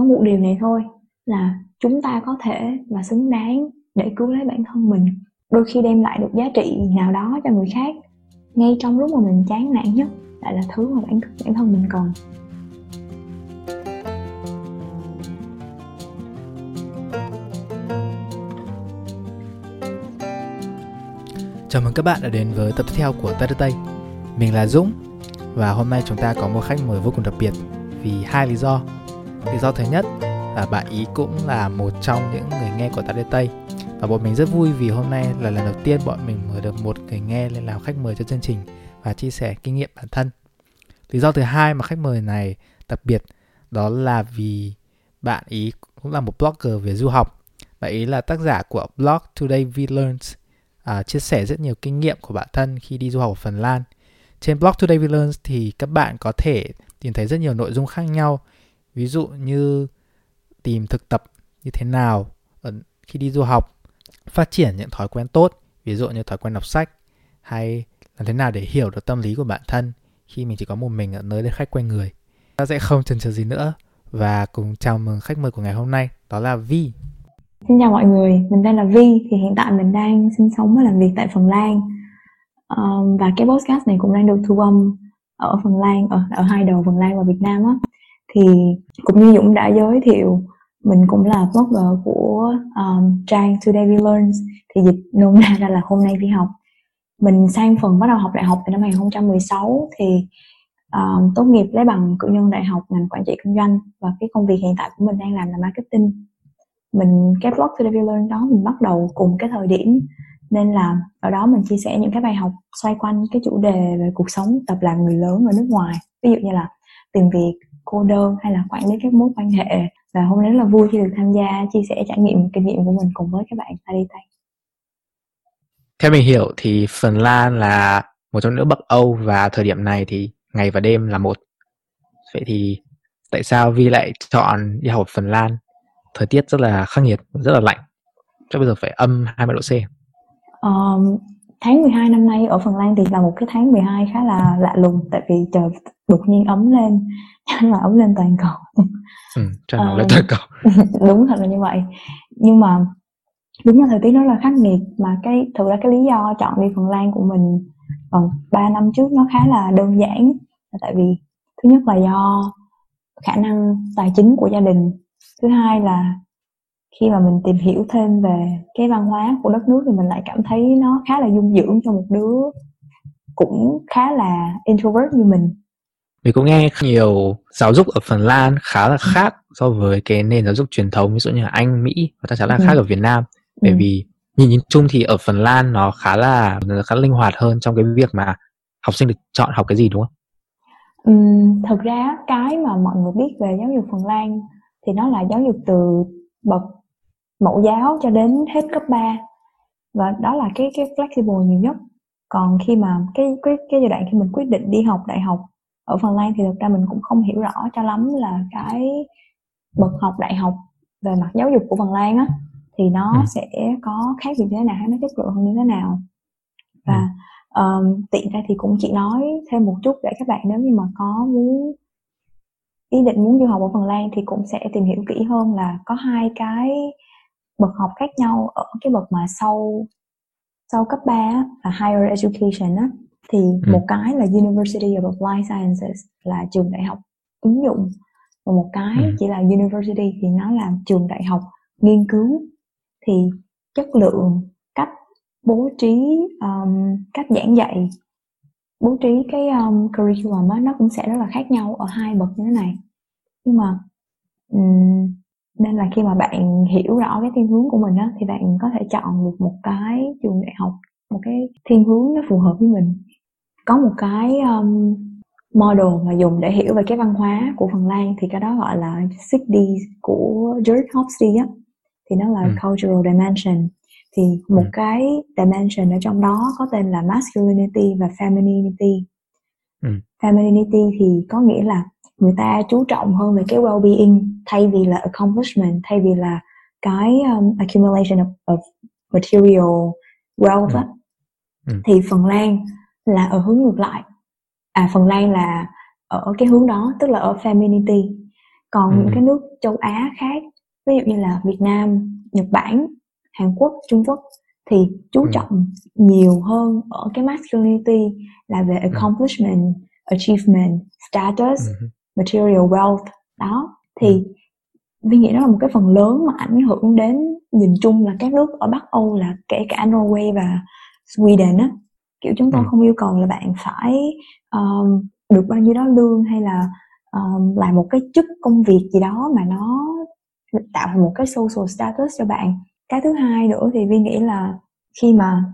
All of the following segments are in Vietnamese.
có một điều này thôi, là chúng ta có thể và xứng đáng để cứu lấy bản thân mình đôi khi đem lại được giá trị nào đó cho người khác, ngay trong lúc mà mình chán nản nhất, lại là thứ mà bản bản thân mình cần Chào mừng các bạn đã đến với tập tiếp theo của Tây Tây. Mình là Dũng, và hôm nay chúng ta có một khách mời vô cùng đặc biệt vì hai lý do. Lý do thứ nhất là bạn ý cũng là một trong những người nghe của Tây Tây và bọn mình rất vui vì hôm nay là lần đầu tiên bọn mình mời được một người nghe lên làm khách mời cho chương trình và chia sẻ kinh nghiệm bản thân. Lý do thứ hai mà khách mời này đặc biệt đó là vì bạn ý cũng là một blogger về du học. Bạn ý là tác giả của blog Today We Learned à, chia sẻ rất nhiều kinh nghiệm của bản thân khi đi du học ở Phần Lan. Trên blog Today We Learn thì các bạn có thể tìm thấy rất nhiều nội dung khác nhau. Ví dụ như tìm thực tập như thế nào ở khi đi du học, phát triển những thói quen tốt, ví dụ như thói quen đọc sách hay làm thế nào để hiểu được tâm lý của bản thân khi mình chỉ có một mình ở nơi đất khách quen người. Ta sẽ không chần chừ gì nữa và cùng chào mừng khách mời của ngày hôm nay đó là Vi. Xin chào mọi người, mình tên là Vi thì hiện tại mình đang sinh sống và làm việc tại Phần Lan um, và cái podcast này cũng đang được thu âm ở Phần Lan ở ở hai đầu Phần Lan và Việt Nam á thì cũng như Dũng đã giới thiệu mình cũng là blogger của um, trang Today We Learns thì dịch nôm na ra là hôm nay đi học. Mình sang phần bắt đầu học đại học từ năm 2016 thì um, tốt nghiệp lấy bằng cử nhân đại học ngành quản trị kinh doanh và cái công việc hiện tại của mình đang làm là marketing. Mình cái blog Today We Learn đó mình bắt đầu cùng cái thời điểm nên là ở đó mình chia sẻ những cái bài học xoay quanh cái chủ đề về cuộc sống tập làm người lớn ở nước ngoài. Ví dụ như là tìm việc cô đơn hay là quản lý các mối quan hệ. Và hôm nay rất là vui khi được tham gia chia sẻ trải nghiệm kinh nghiệm của mình cùng với các bạn ta đi tay theo mình hiểu thì Phần Lan là một trong nước Bắc Âu và thời điểm này thì ngày và đêm là một. Vậy thì tại sao Vi lại chọn đi học Phần Lan? Thời tiết rất là khắc nghiệt rất là lạnh. Chắc bây giờ phải âm 20 độ C. Um, tháng 12 năm nay ở Phần Lan thì là một cái tháng 12 khá là lạ lùng tại vì trời đột nhiên ấm lên. Chắc là ấm lên toàn cầu. Ừ, trời nóng lên toàn cầu. đúng thật là như vậy. Nhưng mà đúng là thời tiết rất là khắc nghiệt mà cái thực ra cái lý do chọn đi Phần Lan của mình còn 3 năm trước nó khá là đơn giản. Là tại vì thứ nhất là do khả năng tài chính của gia đình thứ hai là khi mà mình tìm hiểu thêm về cái văn hóa của đất nước thì mình lại cảm thấy nó khá là dung dưỡng cho một đứa cũng khá là introvert như mình mình cũng nghe nhiều giáo dục ở Phần Lan khá là khác so với cái nền giáo dục truyền thống ví dụ như là Anh, Mỹ và chắc chắn là ừ. khác ở Việt Nam bởi ừ. vì nhìn nhìn chung thì ở Phần Lan nó khá là khá linh hoạt hơn trong cái việc mà học sinh được chọn học cái gì đúng không? Ừ, thật ra cái mà mọi người biết về giáo dục Phần Lan thì nó là giáo dục từ bậc mẫu giáo cho đến hết cấp 3 và đó là cái cái flexible nhiều nhất còn khi mà cái cái cái giai đoạn khi mình quyết định đi học đại học ở Phần Lan thì thực ra mình cũng không hiểu rõ cho lắm là cái bậc học đại học về mặt giáo dục của Phần Lan á thì nó ừ. sẽ có khác biệt như thế nào hay nó chất lượng hơn như thế nào và ừ. um, tiện ra thì cũng chỉ nói thêm một chút để các bạn nếu như mà có muốn ý định muốn du học ở Phần Lan thì cũng sẽ tìm hiểu kỹ hơn là có hai cái bậc học khác nhau ở cái bậc mà sau sau cấp 3 là higher education á thì ừ. một cái là University of Applied Sciences là trường đại học ứng dụng và một cái ừ. chỉ là university thì nó là trường đại học nghiên cứu thì chất lượng cách bố trí um, cách giảng dạy bố trí cái um, curriculum á, nó cũng sẽ rất là khác nhau ở hai bậc như thế này nhưng mà um, nên là khi mà bạn hiểu rõ cái thiên hướng của mình á thì bạn có thể chọn được một cái trường đại học một cái thiên hướng nó phù hợp với mình có một cái um, model mà dùng để hiểu về cái văn hóa của Phần Lan thì cái đó gọi là 6D của George Hofstede á thì nó là ừ. cultural dimension thì một ừ. cái dimension ở trong đó có tên là masculinity và femininity ừ. femininity thì có nghĩa là người ta chú trọng hơn về cái well-being thay vì là accomplishment thay vì là cái um, accumulation of, of material wealth ừ. Ừ. thì Phần Lan là ở hướng ngược lại à Phần Lan là ở cái hướng đó tức là ở femininity còn ừ. những cái nước châu Á khác ví dụ như là Việt Nam Nhật Bản Hàn Quốc Trung Quốc thì chú ừ. trọng nhiều hơn ở cái masculinity là về ừ. accomplishment achievement status ừ. Material wealth đó thì ừ. Vi nghĩ đó là một cái phần lớn mà ảnh hưởng đến nhìn chung là các nước ở Bắc Âu là kể cả Norway và Sweden á kiểu chúng ta ừ. không yêu cầu là bạn phải um, được bao nhiêu đó lương hay là um, làm một cái chức công việc gì đó mà nó tạo thành một cái social status cho bạn cái thứ hai nữa thì vi nghĩ là khi mà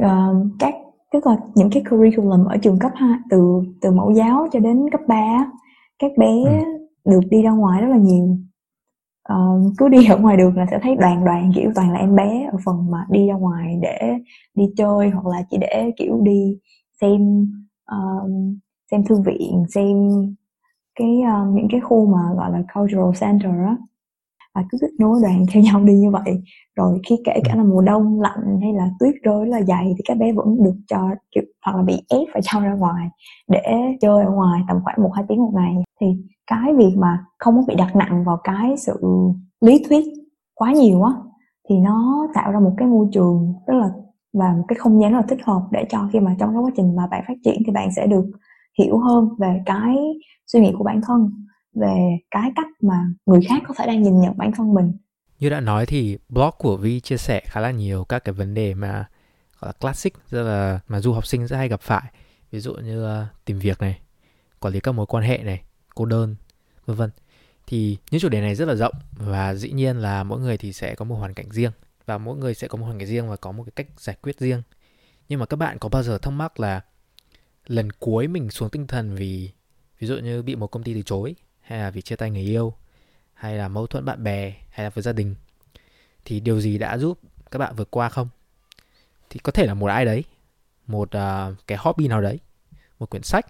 uh, các tức là những cái curriculum ở trường cấp 2 từ từ mẫu giáo cho đến cấp 3 các bé ừ. được đi ra ngoài rất là nhiều uh, cứ đi ở ngoài đường là sẽ thấy đoàn đoàn kiểu toàn là em bé ở phần mà đi ra ngoài để đi chơi hoặc là chỉ để kiểu đi xem uh, xem thư viện xem cái uh, những cái khu mà gọi là cultural center á và cứ kết nối đoàn theo nhau đi như vậy. Rồi khi kể cả là mùa đông lạnh hay là tuyết rơi là dày thì các bé vẫn được cho kiểu hoặc là bị ép phải cho ra ngoài để chơi ở ngoài tầm khoảng một hai tiếng một ngày. Thì cái việc mà không có bị đặt nặng vào cái sự lý thuyết quá nhiều á thì nó tạo ra một cái môi trường rất là và một cái không gian rất là thích hợp để cho khi mà trong cái quá trình mà bạn phát triển thì bạn sẽ được hiểu hơn về cái suy nghĩ của bản thân về cái cách mà người khác có thể đang nhìn nhận bản thân mình. Như đã nói thì blog của Vi chia sẻ khá là nhiều các cái vấn đề mà gọi là classic rất là mà du học sinh rất hay gặp phải. Ví dụ như uh, tìm việc này quản lý các mối quan hệ này cô đơn vân vân. Thì những chủ đề này rất là rộng và dĩ nhiên là mỗi người thì sẽ có một hoàn cảnh riêng và mỗi người sẽ có một hoàn cảnh riêng và có một cái cách giải quyết riêng. Nhưng mà các bạn có bao giờ thắc mắc là lần cuối mình xuống tinh thần vì ví dụ như bị một công ty từ chối? Hay là vì chia tay người yêu hay là mâu thuẫn bạn bè hay là với gia đình thì điều gì đã giúp các bạn vượt qua không? Thì có thể là một ai đấy một uh, cái hobby nào đấy một quyển sách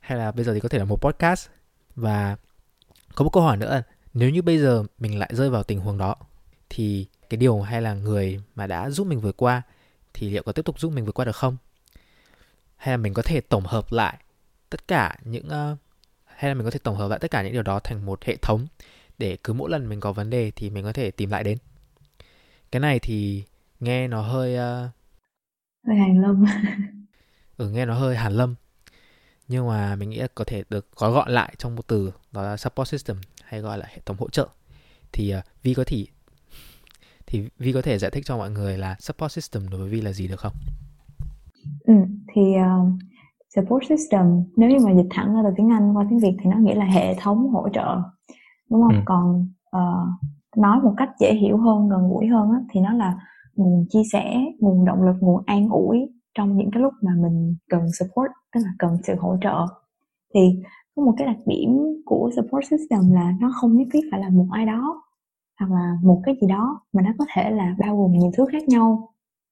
hay là bây giờ thì có thể là một podcast. Và có một câu hỏi nữa nếu như bây giờ mình lại rơi vào tình huống đó thì cái điều hay là người mà đã giúp mình vượt qua thì liệu có tiếp tục giúp mình vượt qua được không? Hay là mình có thể tổng hợp lại tất cả những uh, hay là mình có thể tổng hợp lại tất cả những điều đó thành một hệ thống để cứ mỗi lần mình có vấn đề thì mình có thể tìm lại đến. Cái này thì nghe nó hơi uh... hơi hàn lâm. Ừ nghe nó hơi hàn lâm. Nhưng mà mình nghĩ là có thể được gói gọn lại trong một từ đó là support system hay gọi là hệ thống hỗ trợ. Thì uh, Vi có thể thì Vi có thể giải thích cho mọi người là support system đối với Vi là gì được không? Ừ, thì uh, support system nếu như mà dịch thẳng ra từ tiếng Anh qua tiếng Việt thì nó nghĩa là hệ thống hỗ trợ đúng không? Ừ. Còn uh, nói một cách dễ hiểu hơn, gần gũi hơn á, thì nó là nguồn chia sẻ, nguồn động lực, nguồn an ủi trong những cái lúc mà mình cần support, tức là cần sự hỗ trợ. Thì có một cái đặc điểm của support system là nó không nhất thiết phải là một ai đó hoặc là một cái gì đó mà nó có thể là bao gồm nhiều thứ khác nhau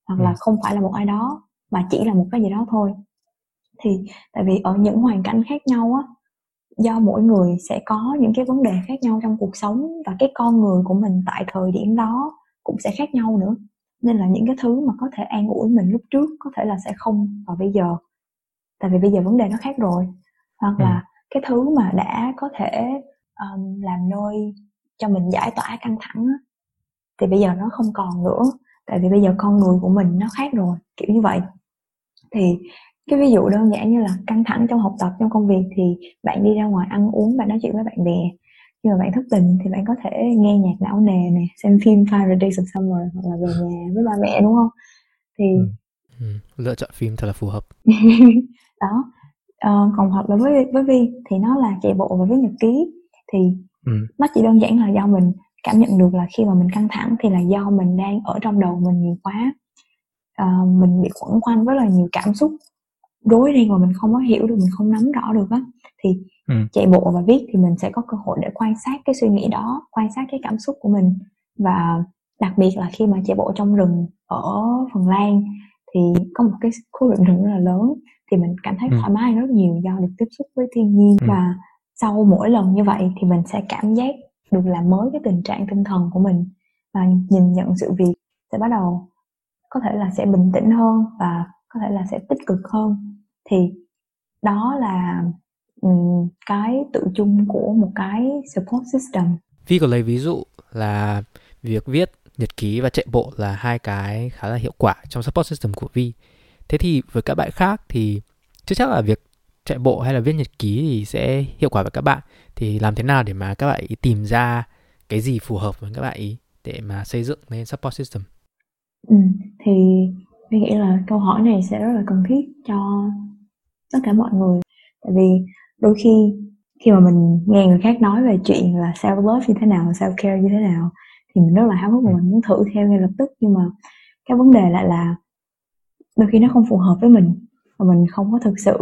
hoặc là ừ. không phải là một ai đó mà chỉ là một cái gì đó thôi thì tại vì ở những hoàn cảnh khác nhau á do mỗi người sẽ có những cái vấn đề khác nhau trong cuộc sống và cái con người của mình tại thời điểm đó cũng sẽ khác nhau nữa. Nên là những cái thứ mà có thể an ủi mình lúc trước có thể là sẽ không vào bây giờ. Tại vì bây giờ vấn đề nó khác rồi. Hoặc ừ. là cái thứ mà đã có thể um, làm nơi cho mình giải tỏa căng thẳng á, thì bây giờ nó không còn nữa. Tại vì bây giờ con người của mình nó khác rồi kiểu như vậy. Thì cái ví dụ đơn giản như là căng thẳng trong học tập trong công việc thì bạn đi ra ngoài ăn uống bạn nói chuyện với bạn bè khi mà bạn thức tình thì bạn có thể nghe nhạc não nề này xem phim Five Days of Summer hoặc là về nhà với ba mẹ đúng không thì ừ. Ừ. lựa chọn phim thật là phù hợp đó uh, còn hoặc là với với vi thì nó là chạy bộ và viết nhật ký thì ừ. nó chỉ đơn giản là do mình cảm nhận được là khi mà mình căng thẳng thì là do mình đang ở trong đầu mình nhiều quá uh, mình bị quẩn quanh với là nhiều cảm xúc rối ren mà mình không có hiểu được mình không nắm rõ được á thì ừ. chạy bộ và viết thì mình sẽ có cơ hội để quan sát cái suy nghĩ đó quan sát cái cảm xúc của mình và đặc biệt là khi mà chạy bộ trong rừng ở phần lan thì có một cái khối lượng rừng rất là lớn thì mình cảm thấy ừ. thoải mái rất nhiều do được tiếp xúc với thiên nhiên ừ. và sau mỗi lần như vậy thì mình sẽ cảm giác được làm mới cái tình trạng tinh thần của mình và nhìn nhận sự việc sẽ bắt đầu có thể là sẽ bình tĩnh hơn và có thể là sẽ tích cực hơn thì đó là um, cái tự chung của một cái support system Vi có lấy ví dụ là việc viết nhật ký và chạy bộ là hai cái khá là hiệu quả trong support system của Vi. Thế thì với các bạn khác thì chưa chắc là việc chạy bộ hay là viết nhật ký thì sẽ hiệu quả với các bạn. Thì làm thế nào để mà các bạn ý tìm ra cái gì phù hợp với các bạn ý để mà xây dựng nên support system? Ừ, thì mình nghĩ là câu hỏi này sẽ rất là cần thiết cho tất cả mọi người. Tại vì đôi khi khi mà mình nghe người khác nói về chuyện là self love như thế nào self care như thế nào thì mình rất là háo hức và mình muốn thử theo ngay lập tức. Nhưng mà cái vấn đề lại là đôi khi nó không phù hợp với mình và mình không có thực sự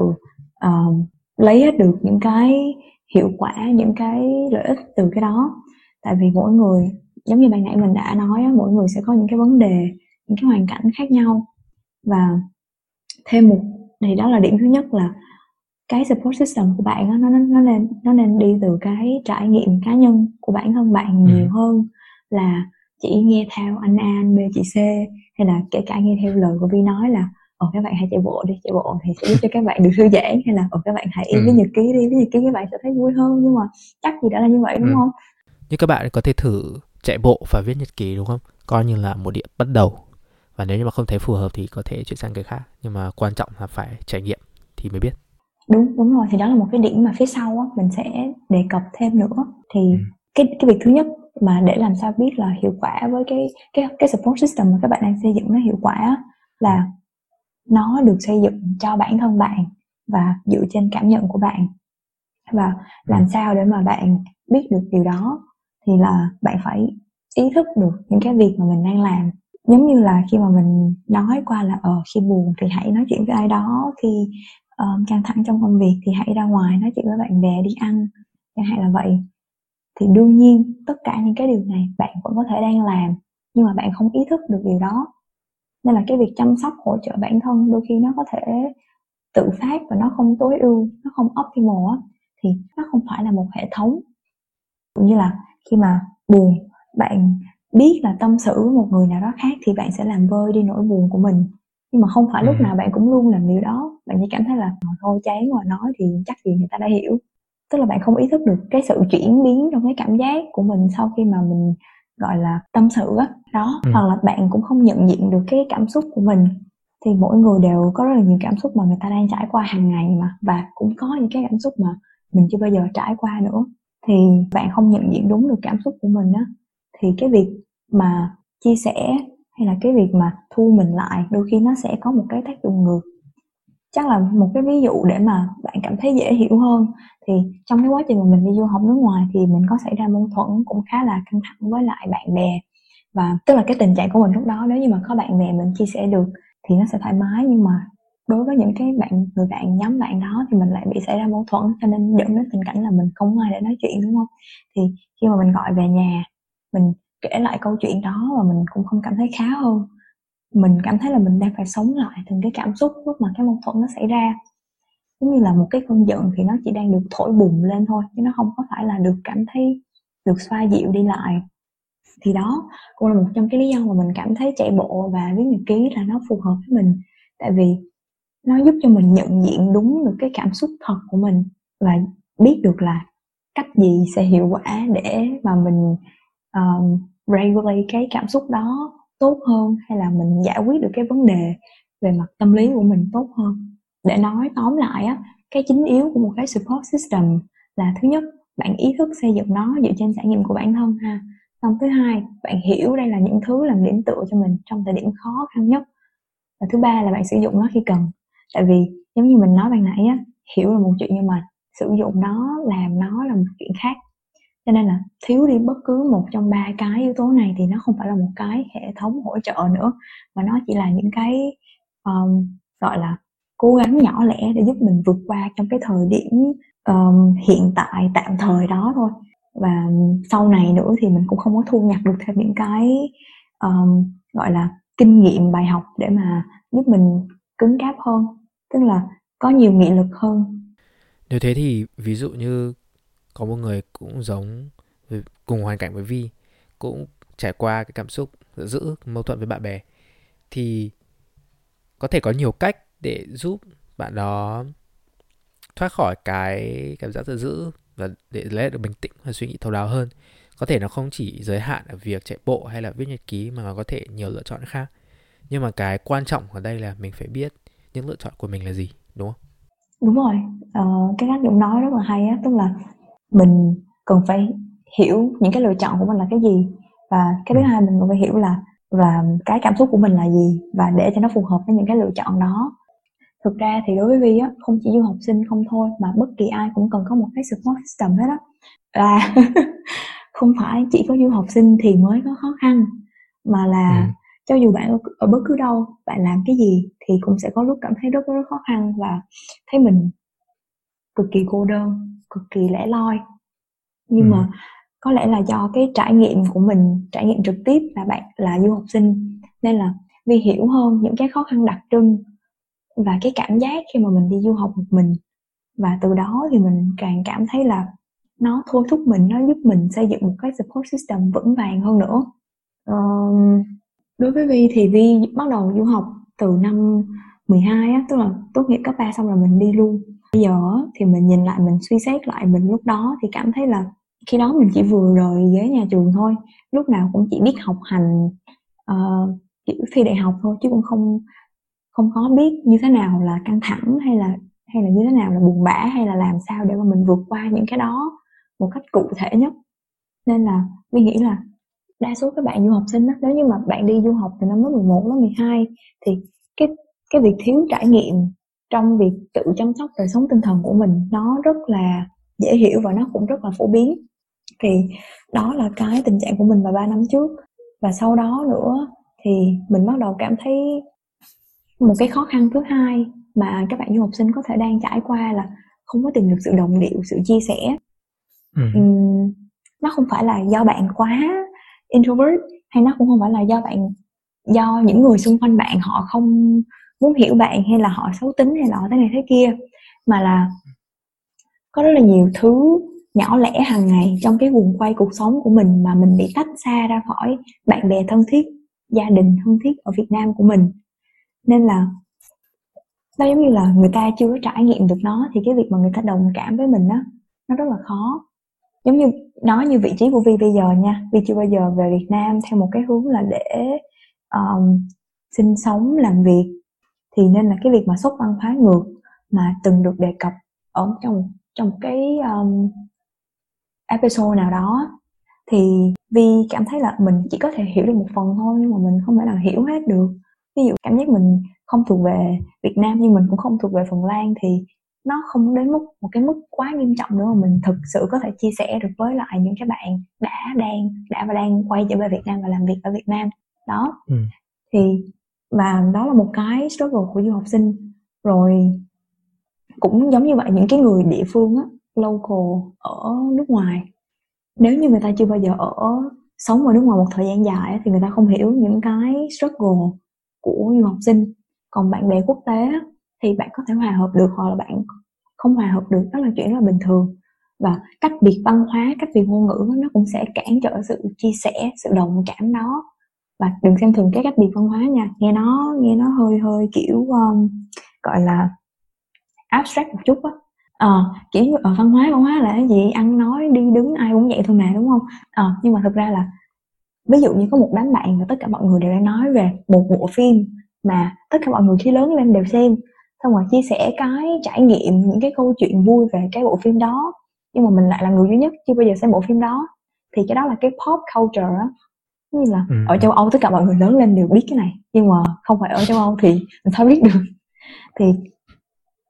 uh, lấy hết được những cái hiệu quả những cái lợi ích từ cái đó. Tại vì mỗi người giống như ban nãy mình đã nói mỗi người sẽ có những cái vấn đề những cái hoàn cảnh khác nhau. Và thêm một thì đó là điểm thứ nhất là cái support system của bạn đó, nó nó nên nó nên đi từ cái trải nghiệm cá nhân của bản thân bạn ừ. nhiều hơn là chỉ nghe theo anh A anh B chị C hay là kể cả nghe theo lời của Vi nói là ồ các bạn hãy chạy bộ đi chạy bộ thì sẽ giúp cho các bạn được thư giãn hay là ồ các bạn hãy ừ. viết nhật ký đi viết nhật ký các bạn sẽ thấy vui hơn nhưng mà chắc gì đã là như vậy đúng ừ. không như các bạn có thể thử chạy bộ và viết nhật ký đúng không coi như là một điểm bắt đầu và nếu như mà không thấy phù hợp thì có thể chuyển sang cái khác nhưng mà quan trọng là phải trải nghiệm thì mới biết. Đúng đúng rồi thì đó là một cái điểm mà phía sau á mình sẽ đề cập thêm nữa. Thì ừ. cái cái việc thứ nhất mà để làm sao biết là hiệu quả với cái cái cái support system mà các bạn đang xây dựng nó hiệu quả là nó được xây dựng cho bản thân bạn và dựa trên cảm nhận của bạn. Và làm sao để mà bạn biết được điều đó thì là bạn phải ý thức được những cái việc mà mình đang làm giống như là khi mà mình nói qua là ờ khi buồn thì hãy nói chuyện với ai đó khi um, căng thẳng trong công việc thì hãy ra ngoài nói chuyện với bạn bè đi ăn chẳng hạn là vậy. Thì đương nhiên tất cả những cái điều này bạn vẫn có thể đang làm nhưng mà bạn không ý thức được điều đó. Nên là cái việc chăm sóc hỗ trợ bản thân đôi khi nó có thể tự phát và nó không tối ưu nó không optimal á thì nó không phải là một hệ thống. Cũng như là khi mà buồn bạn biết là tâm sự với một người nào đó khác thì bạn sẽ làm vơi đi nỗi buồn của mình. Nhưng mà không phải lúc ừ. nào bạn cũng luôn làm điều đó. Bạn chỉ cảm thấy là thôi chán mà nói thì chắc gì người ta đã hiểu. Tức là bạn không ý thức được cái sự chuyển biến trong cái cảm giác của mình sau khi mà mình gọi là tâm sự á. Đó ừ. hoặc là bạn cũng không nhận diện được cái cảm xúc của mình. Thì mỗi người đều có rất là nhiều cảm xúc mà người ta đang trải qua hàng ngày mà và cũng có những cái cảm xúc mà mình chưa bao giờ trải qua nữa. Thì bạn không nhận diện đúng được cảm xúc của mình á thì cái việc mà chia sẻ hay là cái việc mà thu mình lại đôi khi nó sẽ có một cái tác dụng ngược. Chắc là một cái ví dụ để mà bạn cảm thấy dễ hiểu hơn. Thì trong cái quá trình mà mình đi du học nước ngoài thì mình có xảy ra mâu thuẫn cũng khá là căng thẳng với lại bạn bè. Và tức là cái tình trạng của mình lúc đó, nếu như mà có bạn bè mình chia sẻ được thì nó sẽ thoải mái, nhưng mà đối với những cái bạn, người bạn, nhóm bạn đó thì mình lại bị xảy ra mâu thuẫn, cho nên dẫn đến tình cảnh là mình không ai để nói chuyện, đúng không? Thì khi mà mình gọi về nhà mình kể lại câu chuyện đó và mình cũng không cảm thấy khá hơn. Mình cảm thấy là mình đang phải sống lại từng cái cảm xúc lúc mà cái mâu thuẫn nó xảy ra. Giống như là một cái cơn giận thì nó chỉ đang được thổi bùng lên thôi, chứ nó không có phải là được cảm thấy được xoa dịu đi lại. Thì đó, cũng là một trong cái lý do mà mình cảm thấy chạy bộ và viết nhật ký là nó phù hợp với mình. Tại vì nó giúp cho mình nhận diện đúng được cái cảm xúc thật của mình và biết được là cách gì sẽ hiệu quả để mà mình um, regulate cái cảm xúc đó tốt hơn hay là mình giải quyết được cái vấn đề về mặt tâm lý của mình tốt hơn? Để nói tóm lại á cái chính yếu của một cái support system là thứ nhất bạn ý thức xây dựng nó dựa trên trải nghiệm của bản thân ha. Xong thứ hai bạn hiểu đây là những thứ làm điểm tựa cho mình trong thời điểm khó khăn nhất. Và thứ ba là bạn sử dụng nó khi cần. Tại vì giống như mình nói ban nãy á hiểu là một chuyện nhưng mà sử dụng nó làm nó là một chuyện khác cho nên là thiếu đi bất cứ một trong ba cái yếu tố này thì nó không phải là một cái hệ thống hỗ trợ nữa mà nó chỉ là những cái um, gọi là cố gắng nhỏ lẻ để giúp mình vượt qua trong cái thời điểm um, hiện tại tạm thời đó thôi. Và sau này nữa thì mình cũng không có thu nhặt được thêm những cái um, gọi là kinh nghiệm bài học để mà giúp mình cứng cáp hơn tức là có nhiều nghị lực hơn. Nếu thế thì ví dụ như có một người cũng giống cùng hoàn cảnh với Vi cũng trải qua cái cảm xúc giữ mâu thuẫn với bạn bè. Thì có thể có nhiều cách để giúp bạn đó thoát khỏi cái cảm giác giận dữ và để lấy được bình tĩnh và suy nghĩ thấu đáo hơn. Có thể nó không chỉ giới hạn ở việc chạy bộ hay là viết nhật ký mà nó có thể nhiều lựa chọn khác. Nhưng mà cái quan trọng ở đây là mình phải biết những lựa chọn của mình là gì đúng không? Đúng rồi. Ờ, cái cách dũng nói rất là hay á tức là mình cần phải hiểu những cái lựa chọn của mình là cái gì và cái thứ ừ. hai mình cần phải hiểu là là cái cảm xúc của mình là gì và để cho nó phù hợp với những cái lựa chọn đó thực ra thì đối với Vi á không chỉ du học sinh không thôi mà bất kỳ ai cũng cần có một cái support system hết á là không phải chỉ có du học sinh thì mới có khó khăn mà là ừ. cho dù bạn ở bất cứ đâu bạn làm cái gì thì cũng sẽ có lúc cảm thấy rất rất khó khăn và thấy mình cực kỳ cô đơn cực kỳ lẻ loi. Nhưng ừ. mà có lẽ là do cái trải nghiệm của mình trải nghiệm trực tiếp là bạn là du học sinh nên là vi hiểu hơn những cái khó khăn đặc trưng và cái cảm giác khi mà mình đi du học một mình. Và từ đó thì mình càng cảm thấy là nó thôi thúc mình nó giúp mình xây dựng một cái support system vững vàng hơn nữa. Uh, đối với Vi thì Vi bắt đầu du học từ năm 12 á tức là tốt nghiệp cấp 3 xong rồi mình đi luôn bây giờ thì mình nhìn lại mình suy xét lại mình lúc đó thì cảm thấy là khi đó mình chỉ vừa rời ghế nhà trường thôi lúc nào cũng chỉ biết học hành uh, kiểu thi đại học thôi chứ cũng không không có biết như thế nào là căng thẳng hay là hay là như thế nào là buồn bã hay là làm sao để mà mình vượt qua những cái đó một cách cụ thể nhất. Nên là mình nghĩ là đa số các bạn du học sinh đó, nếu như mà bạn đi du học từ năm lớp 11, lớp 12 thì cái cái việc thiếu trải nghiệm trong việc tự chăm sóc đời sống tinh thần của mình nó rất là dễ hiểu và nó cũng rất là phổ biến. Thì đó là cái tình trạng của mình vào 3 năm trước. Và sau đó nữa thì mình bắt đầu cảm thấy một cái khó khăn thứ hai mà các bạn du học sinh có thể đang trải qua là không có tìm được sự đồng điệu sự chia sẻ. Ừ. uhm, nó không phải là do bạn quá introvert hay nó cũng không phải là do bạn do những người xung quanh bạn họ không muốn hiểu bạn hay là họ xấu tính hay là họ thế này thế kia. Mà là có rất là nhiều thứ nhỏ lẻ hàng ngày trong cái vùng quay cuộc sống của mình mà mình bị tách xa ra khỏi bạn bè thân thiết gia đình thân thiết ở Việt Nam của mình. Nên là nó giống như là người ta chưa trải nghiệm được nó thì cái việc mà người ta đồng cảm với mình á nó rất là khó. Giống như nói như vị trí của Vi bây giờ nha Vi chưa bao giờ về Việt Nam theo một cái hướng là để um, sinh sống làm việc thì nên là cái việc mà sốc văn hóa ngược mà từng được đề cập ở trong trong cái um, episode nào đó thì Vi cảm thấy là mình chỉ có thể hiểu được một phần thôi nhưng mà mình không thể nào hiểu hết được. Ví dụ cảm giác mình không thuộc về Việt Nam nhưng mình cũng không thuộc về Phần Lan thì nó không đến mức một cái mức quá nghiêm trọng nữa mà mình thực sự có thể chia sẻ được với lại những cái bạn đã đang đã và đang quay trở về Việt Nam và làm việc ở Việt Nam. Đó. Ừ. thì và đó là một cái struggle của du học sinh. Rồi cũng giống như vậy, những cái người địa phương á, local ở nước ngoài, nếu như người ta chưa bao giờ ở, sống ở nước ngoài một thời gian dài thì người ta không hiểu những cái struggle của du học sinh. Còn bạn bè quốc tế thì bạn có thể hòa hợp được hoặc là bạn không hòa hợp được, đó là chuyện rất là bình thường. Và cách biệt văn hóa, cách biệt ngôn ngữ nó cũng sẽ cản trở sự chia sẻ, sự đồng cảm đó và đừng xem thường cái cách biệt văn hóa nha. Nghe nó nghe nó hơi hơi kiểu um, gọi là abstract một chút á. À, kiểu như ở văn hóa văn hóa là cái gì? Ăn nói đi đứng ai cũng vậy thôi mà đúng không? À, nhưng mà thực ra là ví dụ như có một đám bạn và tất cả mọi người đều đang nói về một bộ phim mà tất cả mọi người khi lớn lên đều xem xong rồi chia sẻ cái trải nghiệm những cái câu chuyện vui về cái bộ phim đó nhưng mà mình lại là người duy nhất chưa bao giờ xem bộ phim đó thì cái đó là cái pop culture á như là ừ. ở châu Âu tất cả mọi người lớn lên đều biết cái này nhưng mà không phải ở châu Âu thì mình sao biết được. Thì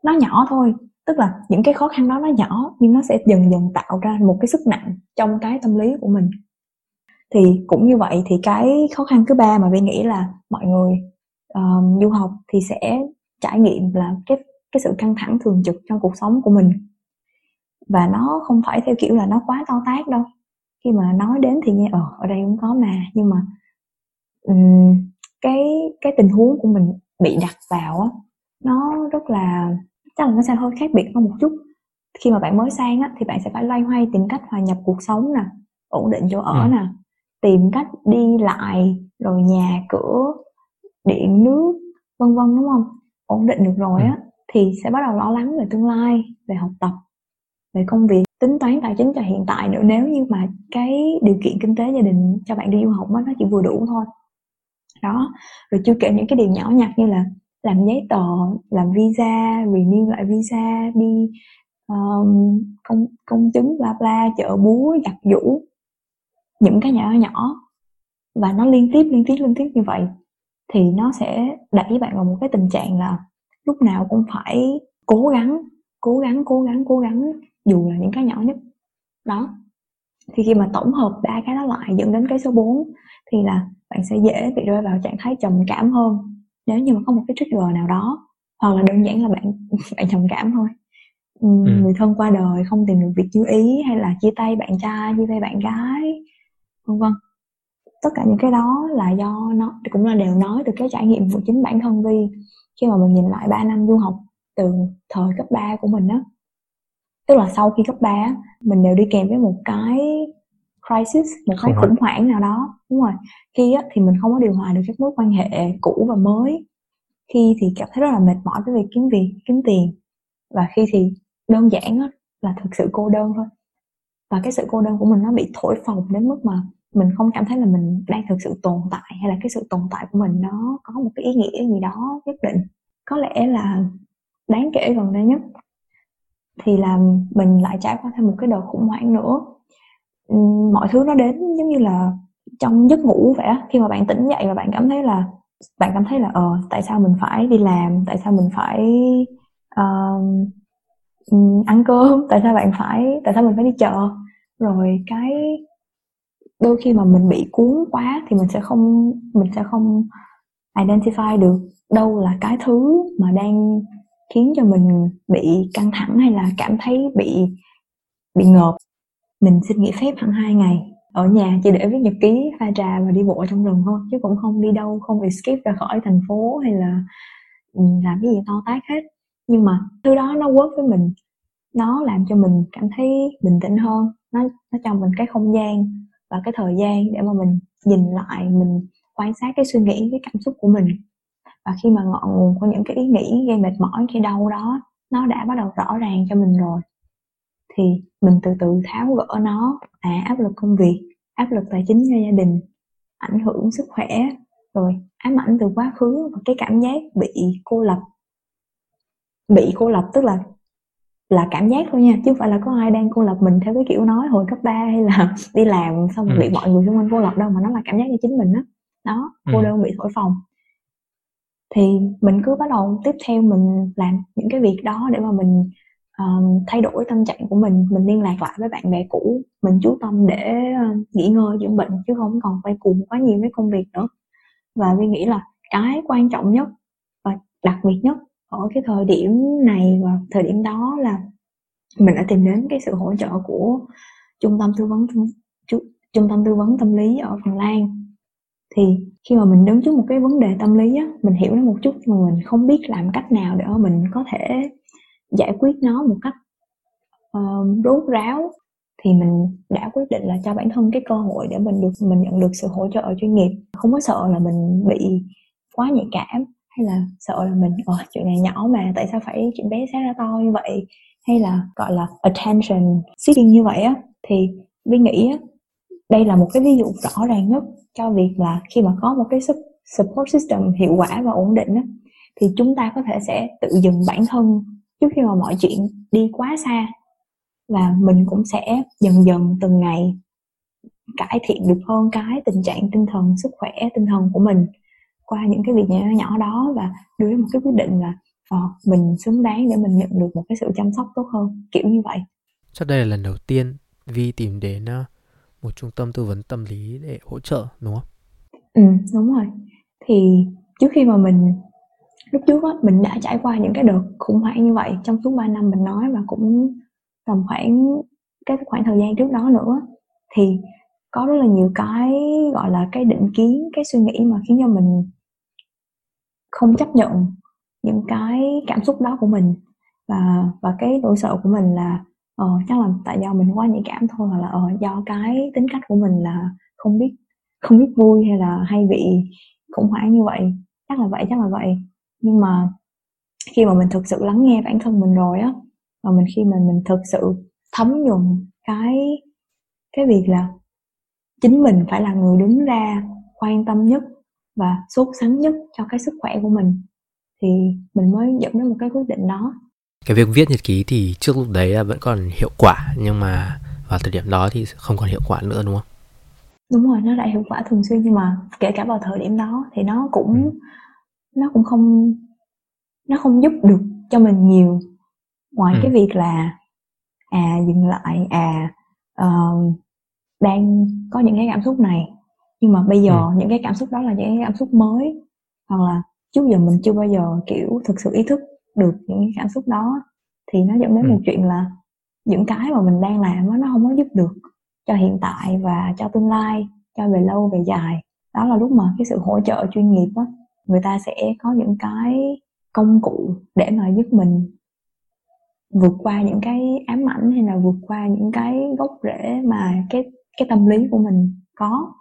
nó nhỏ thôi tức là những cái khó khăn đó nó nhỏ nhưng nó sẽ dần dần tạo ra một cái sức nặng trong cái tâm lý của mình. Thì cũng như vậy thì cái khó khăn thứ ba mà vi nghĩ là mọi người um, du học thì sẽ trải nghiệm là cái cái sự căng thẳng thường trực trong cuộc sống của mình. Và nó không phải theo kiểu là nó quá to tát đâu khi mà nói đến thì nghe ở ờ, ở đây cũng có mà nhưng mà um, cái cái tình huống của mình bị đặt vào á nó rất là chắc là nó sẽ hơi khác biệt hơn một chút. Khi mà bạn mới sang á thì bạn sẽ phải loay hoay tìm cách hòa nhập cuộc sống nè ổn định chỗ ở ừ. nè tìm cách đi lại rồi nhà cửa điện nước vân vân đúng không? Ổn định được rồi á thì sẽ bắt đầu lo lắng về tương lai về học tập về công việc tính toán tài chính cho hiện tại nữa. Nếu như mà cái điều kiện kinh tế gia đình cho bạn đi du học đó, nó chỉ vừa đủ thôi. Đó rồi chưa kể những cái điều nhỏ nhặt như là làm giấy tờ làm visa renew lại visa đi um, công công chứng bla bla chợ búa giặt giũ. Những cái nhỏ nhỏ. Và nó liên tiếp liên tiếp liên tiếp như vậy thì nó sẽ đẩy bạn vào một cái tình trạng là lúc nào cũng phải cố gắng cố gắng cố gắng cố gắng dù là những cái nhỏ nhất. Đó. Thì khi mà tổng hợp ba cái đó lại dẫn đến cái số 4 thì là bạn sẽ dễ bị rơi vào trạng thái trầm cảm hơn. Nếu như mà có một cái trigger nào đó hoặc là đơn giản là bạn bạn trầm cảm thôi. Ừ. người thân qua đời không tìm được việc như ý hay là chia tay bạn trai chia tay bạn gái vân vân. Tất cả những cái đó là do nó cũng là đều nói từ cái trải nghiệm của chính bản thân vi khi mà mình nhìn lại 3 năm du học từ thời cấp 3 của mình á tức là sau khi cấp 3 mình đều đi kèm với một cái crisis một cái khủng hoảng nào đó. Đúng rồi. Khi á, thì mình không có điều hòa được các mối quan hệ cũ và mới. Khi thì cảm thấy rất là mệt mỏi với việc kiếm việc kiếm tiền. Và khi thì đơn giản á, là thực sự cô đơn thôi. Và cái sự cô đơn của mình nó bị thổi phồng đến mức mà mình không cảm thấy là mình đang thực sự tồn tại hay là cái sự tồn tại của mình nó có một cái ý nghĩa gì đó nhất định. Có lẽ là đáng kể gần đây nhất thì là mình lại trải qua thêm một cái đợt khủng hoảng nữa. Mọi thứ nó đến giống như là trong giấc ngủ vậy á khi mà bạn tỉnh dậy và bạn cảm thấy là bạn cảm thấy là ờ tại sao mình phải đi làm tại sao mình phải uh, ăn cơm tại sao bạn phải tại sao mình phải đi chợ? Rồi cái đôi khi mà mình bị cuốn quá thì mình sẽ không mình sẽ không identify được đâu là cái thứ mà đang khiến cho mình bị căng thẳng hay là cảm thấy bị bị ngợp. Mình xin nghỉ phép hẳn hai ngày, ở nhà chỉ để viết nhật ký, pha trà và đi bộ trong rừng thôi, chứ cũng không đi đâu, không escape ra khỏi thành phố hay là ừ, làm cái gì to tát hết. Nhưng mà thứ đó nó work với mình, nó làm cho mình cảm thấy bình tĩnh hơn, nó nó cho mình cái không gian và cái thời gian để mà mình nhìn lại, mình quan sát cái suy nghĩ, cái cảm xúc của mình và khi mà ngọn nguồn của những cái ý nghĩ gây mệt mỏi cái đau đó nó đã bắt đầu rõ ràng cho mình rồi. Thì mình từ từ tháo gỡ nó. À áp lực công việc áp lực tài chính cho gia đình ảnh hưởng sức khỏe rồi ám ảnh từ quá khứ và cái cảm giác bị cô lập. Bị cô lập tức là là cảm giác thôi nha chứ không phải là có ai đang cô lập mình theo cái kiểu nói hồi cấp 3 hay là đi làm xong ừ. bị mọi người xung quanh cô lập đâu mà nó là cảm giác cho chính mình đó đó cô ừ. đơn bị thổi phồng thì mình cứ bắt đầu tiếp theo mình làm những cái việc đó để mà mình um, thay đổi tâm trạng của mình. Mình liên lạc lại với bạn bè cũ mình chú tâm để uh, nghỉ ngơi dưỡng bệnh chứ không còn quay cuồng quá nhiều với công việc nữa. Và vi nghĩ là cái quan trọng nhất và đặc biệt nhất ở cái thời điểm này và thời điểm đó là mình đã tìm đến cái sự hỗ trợ của trung tâm tư vấn trung tâm tư vấn tâm lý ở Phần Lan. Thì khi mà mình đứng trước một cái vấn đề tâm lý á mình hiểu nó một chút mà mình không biết làm cách nào để mình có thể giải quyết nó một cách uh, rốt ráo thì mình đã quyết định là cho bản thân cái cơ hội để mình được mình nhận được sự hỗ trợ chuyên nghiệp. Không có sợ là mình bị quá nhạy cảm hay là sợ là mình ờ chuyện này nhỏ mà tại sao phải chuyện bé xé ra to như vậy hay là gọi là attention seeking như vậy á thì vi nghĩ á đây là một cái ví dụ rõ ràng nhất cho việc là khi mà có một cái support system hiệu quả và ổn định á, thì chúng ta có thể sẽ tự dừng bản thân trước khi mà mọi chuyện đi quá xa. Và mình cũng sẽ dần dần từng ngày cải thiện được hơn cái tình trạng tinh thần sức khỏe tinh thần của mình qua những cái việc nhỏ nhỏ đó và đưa đến một cái quyết định là uh, mình xứng đáng để mình nhận được một cái sự chăm sóc tốt hơn kiểu như vậy. Chắc đây là lần đầu tiên Vi tìm đến uh, một trung tâm tư vấn tâm lý để hỗ trợ, đúng không? Ừ đúng rồi thì trước khi mà mình, lúc trước á, mình đã trải qua những cái đợt khủng hoảng như vậy trong suốt 3 năm mình nói và cũng tầm khoảng, cái khoảng thời gian trước đó nữa, thì có rất là nhiều cái gọi là cái định kiến, cái suy nghĩ mà khiến cho mình không chấp nhận những cái cảm xúc đó của mình và và cái nỗi sợ của mình là ờ chắc là tại do mình quá nhạy cảm thôi hoặc là ờ do cái tính cách của mình là không biết không biết vui hay là hay bị khủng hoảng như vậy. Chắc là vậy, chắc là vậy. Nhưng mà khi mà mình thực sự lắng nghe bản thân mình rồi á, và mình khi mà mình thực sự thấm nhuần cái cái việc là chính mình phải là người đứng ra quan tâm nhất và sốt sắng nhất cho cái sức khỏe của mình, thì mình mới dẫn đến một cái quyết định đó cái việc viết nhật ký thì trước lúc đấy vẫn còn hiệu quả nhưng mà vào thời điểm đó thì không còn hiệu quả nữa đúng không? Đúng rồi, nó đã hiệu quả thường xuyên nhưng mà kể cả vào thời điểm đó thì nó cũng ừ. nó cũng không nó không giúp được cho mình nhiều ngoài ừ. cái việc là à dừng lại à uh, đang có những cái cảm xúc này nhưng mà bây giờ ừ. những cái cảm xúc đó là những cái cảm xúc mới hoặc là trước giờ mình chưa bao giờ kiểu thực sự ý thức được những cái cảm xúc đó thì nó dẫn đến ừ. một chuyện là những cái mà mình đang làm đó, nó không có giúp được cho hiện tại và cho tương lai cho về lâu về dài đó là lúc mà cái sự hỗ trợ chuyên nghiệp đó người ta sẽ có những cái công cụ để mà giúp mình vượt qua những cái ám ảnh hay là vượt qua những cái gốc rễ mà cái cái tâm lý của mình có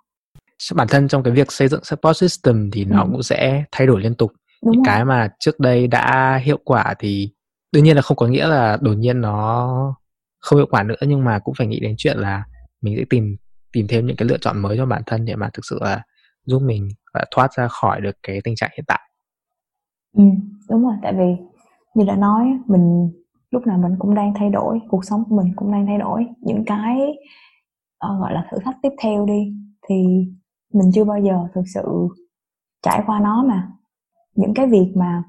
bản thân trong cái việc xây dựng support system thì nó ừ. cũng sẽ thay đổi liên tục Đúng những rồi. cái mà trước đây đã hiệu quả thì đương nhiên là không có nghĩa là đột nhiên nó không hiệu quả nữa nhưng mà cũng phải nghĩ đến chuyện là mình sẽ tìm tìm thêm những cái lựa chọn mới cho bản thân để mà thực sự là giúp mình thoát ra khỏi được cái tình trạng hiện tại. Ừ, đúng rồi tại vì như đã nói mình lúc nào mình cũng đang thay đổi cuộc sống của mình cũng đang thay đổi. Những cái uh, gọi là thử thách tiếp theo đi thì mình chưa bao giờ thực sự trải qua nó mà những cái việc mà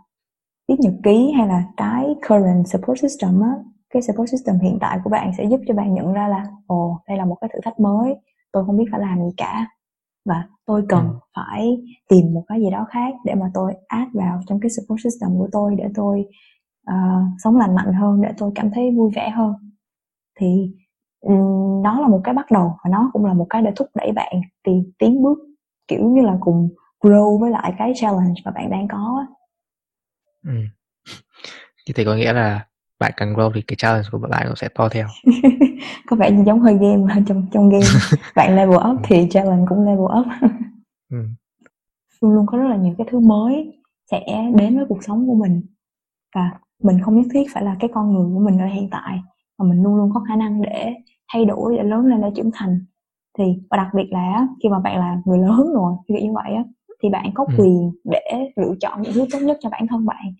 viết nhật ký hay là cái current support system á cái support system hiện tại của bạn sẽ giúp cho bạn nhận ra là ồ đây là một cái thử thách mới tôi không biết phải làm gì cả và tôi cần ừ. phải tìm một cái gì đó khác để mà tôi add vào trong cái support system của tôi để tôi uh, sống lành mạnh hơn để tôi cảm thấy vui vẻ hơn thì um, đó là một cái bắt đầu và nó cũng là một cái để thúc đẩy bạn tìm tiến bước kiểu như là cùng grow với lại cái challenge mà bạn đang có ừ. như thế có nghĩa là bạn càng grow thì cái challenge của bạn cũng sẽ to theo. Có vẻ như giống hơi game trong trong game. Bạn level up thì challenge cũng level up. Ừ. luôn luôn có rất là nhiều cái thứ mới sẽ đến với cuộc sống của mình. Và mình không nhất thiết phải là cái con người của mình ở hiện tại mà mình luôn luôn có khả năng để thay đổi để lớn lên để trưởng thành. Thì và đặc biệt là khi mà bạn là người lớn rồi kiểu như vậy á thì bạn có ừ. quyền để lựa chọn những thứ tốt nhất cho bản thân bạn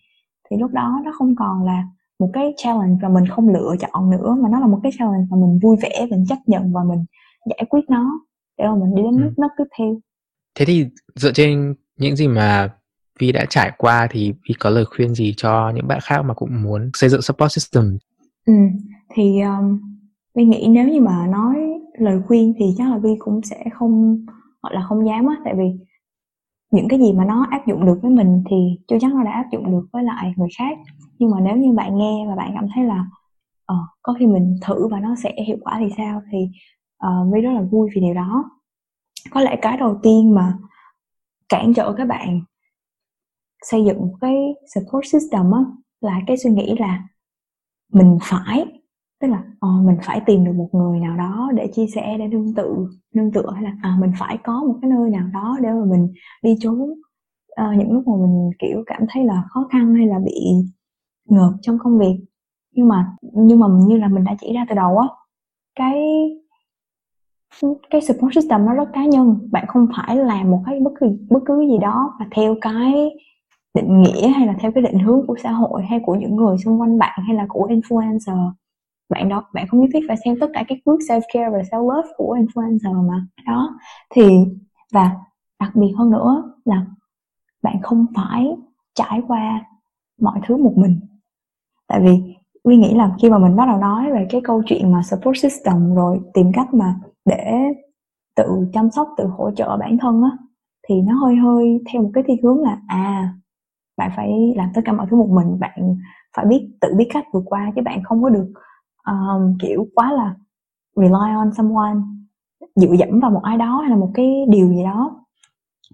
thì lúc đó nó không còn là một cái challenge và mình không lựa chọn nữa mà nó là một cái challenge mà mình vui vẻ mình chấp nhận và mình giải quyết nó để mà mình đi đến nước ừ. tiếp theo thế thì dựa trên những gì mà Vi đã trải qua thì Vi có lời khuyên gì cho những bạn khác mà cũng muốn xây dựng support system ừ thì um, Vi nghĩ nếu như mà nói lời khuyên thì chắc là Vi cũng sẽ không gọi là không dám á tại vì những cái gì mà nó áp dụng được với mình thì chưa chắc nó đã áp dụng được với lại người khác. Nhưng mà nếu như bạn nghe và bạn cảm thấy là uh, có khi mình thử và nó sẽ hiệu quả thì sao thì uh, mới rất là vui vì điều đó. Có lẽ cái đầu tiên mà cản trở các bạn xây dựng cái support system á là cái suy nghĩ là mình phải tức là uh, mình phải tìm được một người nào đó để chia sẻ để nương tự nương tựa hay là à, mình phải có một cái nơi nào đó để mà mình đi trốn. Uh, những lúc mà mình kiểu cảm thấy là khó khăn hay là bị ngợp trong công việc. Nhưng mà nhưng mà như là mình đã chỉ ra từ đầu á cái cái support system nó rất cá nhân. Bạn không phải làm một cái bất cứ bất cứ gì đó và theo cái định nghĩa hay là theo cái định hướng của xã hội hay của những người xung quanh bạn hay là của influencer bạn đó bạn không nhất thiết phải xem tất cả các bước self care và self love của influencer mà, đó. Thì, và đặc biệt hơn nữa là bạn không phải trải qua mọi thứ một mình. Tại vì Quy nghĩ là khi mà mình bắt đầu nói về cái câu chuyện mà support system rồi tìm cách mà để tự chăm sóc, tự hỗ trợ bản thân á, thì nó hơi hơi theo một cái thiên hướng là à bạn phải làm tất cả mọi thứ một mình. Bạn phải biết, tự biết cách vượt qua chứ bạn không có được um, kiểu quá là rely on someone dựa dẫm vào một ai đó hay là một cái điều gì đó.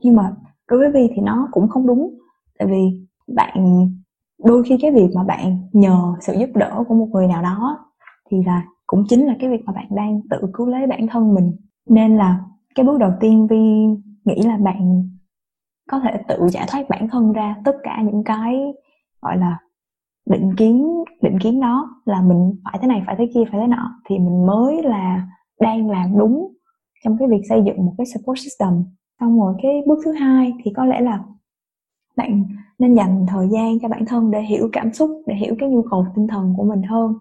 Nhưng mà đối với Vi thì nó cũng không đúng tại vì bạn đôi khi cái việc mà bạn nhờ sự giúp đỡ của một người nào đó thì là cũng chính là cái việc mà bạn đang tự cứu lấy bản thân mình. Nên là cái bước đầu tiên vi nghĩ là bạn có thể tự giải thoát bản thân ra tất cả những cái gọi là định kiến định kiến đó là mình phải thế này phải thế kia phải thế nọ thì mình mới là đang làm đúng trong cái việc xây dựng một cái support system. Xong rồi cái bước thứ hai thì có lẽ là bạn nên dành thời gian cho bản thân để hiểu cảm xúc để hiểu cái nhu cầu tinh thần của mình hơn.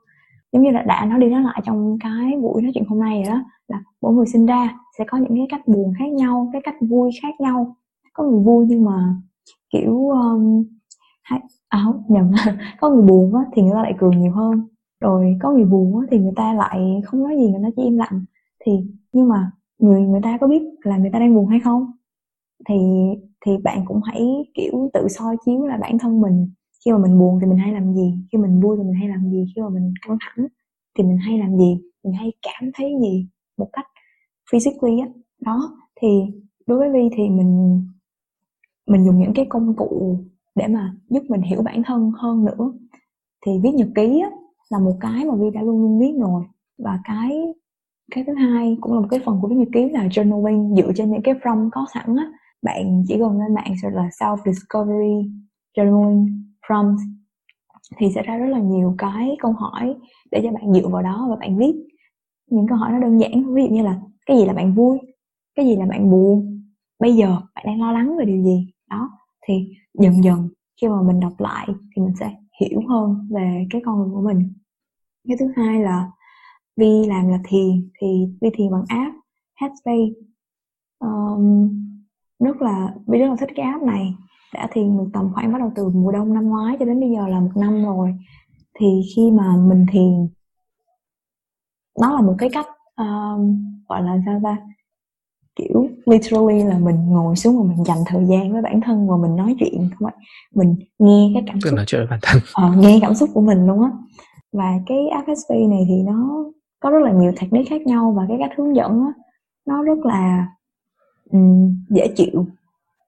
Giống như là đã nói đi nói lại trong cái buổi nói chuyện hôm nay rồi đó là mỗi người sinh ra sẽ có những cái cách buồn khác nhau cái cách vui khác nhau. Có người vui nhưng mà kiểu um, hay à không, nhầm. Có người buồn á thì người ta lại cười nhiều hơn. Rồi có người buồn á thì người ta lại không nói gì, người ta chỉ im lặng. Thì, nhưng mà người người ta có biết là người ta đang buồn hay không? Thì thì bạn cũng hãy, kiểu, tự soi chiếu là bản thân mình. Khi mà mình buồn thì mình hay làm gì? Khi mình vui thì mình hay làm gì? Khi mà mình căng thẳng thì mình hay làm gì? Mình hay cảm thấy gì một cách physically á? Đó, thì đối với vi thì mình mình dùng những cái công cụ để mà giúp mình hiểu bản thân hơn nữa. Thì viết nhật ký á, là một cái mà vi đã luôn luôn viết rồi. Và cái cái thứ hai cũng là một cái phần của viết nhật ký là journaling dựa trên những cái prompt có sẵn á. Bạn chỉ cần lên mạng search là self discovery journaling prompt thì sẽ ra rất là nhiều cái câu hỏi để cho bạn dựa vào đó và bạn viết. Những câu hỏi nó đơn giản ví dụ như là cái gì là bạn vui? Cái gì là bạn buồn? Bây giờ bạn đang lo lắng về điều gì? Đó thì dần dần. Khi mà mình đọc lại thì mình sẽ hiểu hơn về cái con người của mình. Cái thứ hai là vi làm là thiền thì vi thiền bằng app headspace. Um, rất là vi rất là thích cái app này. Đã thiền được tầm khoảng bắt đầu từ mùa đông năm ngoái cho đến bây giờ là một năm rồi. Thì khi mà mình thiền nó là một cái cách um, gọi là sao ta? Kiểu literally là mình ngồi xuống và mình dành thời gian với bản thân và mình nói chuyện không phải mình nghe cái cảm xúc. nói chuyện với bản thân. Ờ, nghe cảm xúc của mình luôn á. Và cái FSP này thì nó có rất là nhiều technique khác nhau và cái cách hướng dẫn á nó rất là um, dễ chịu.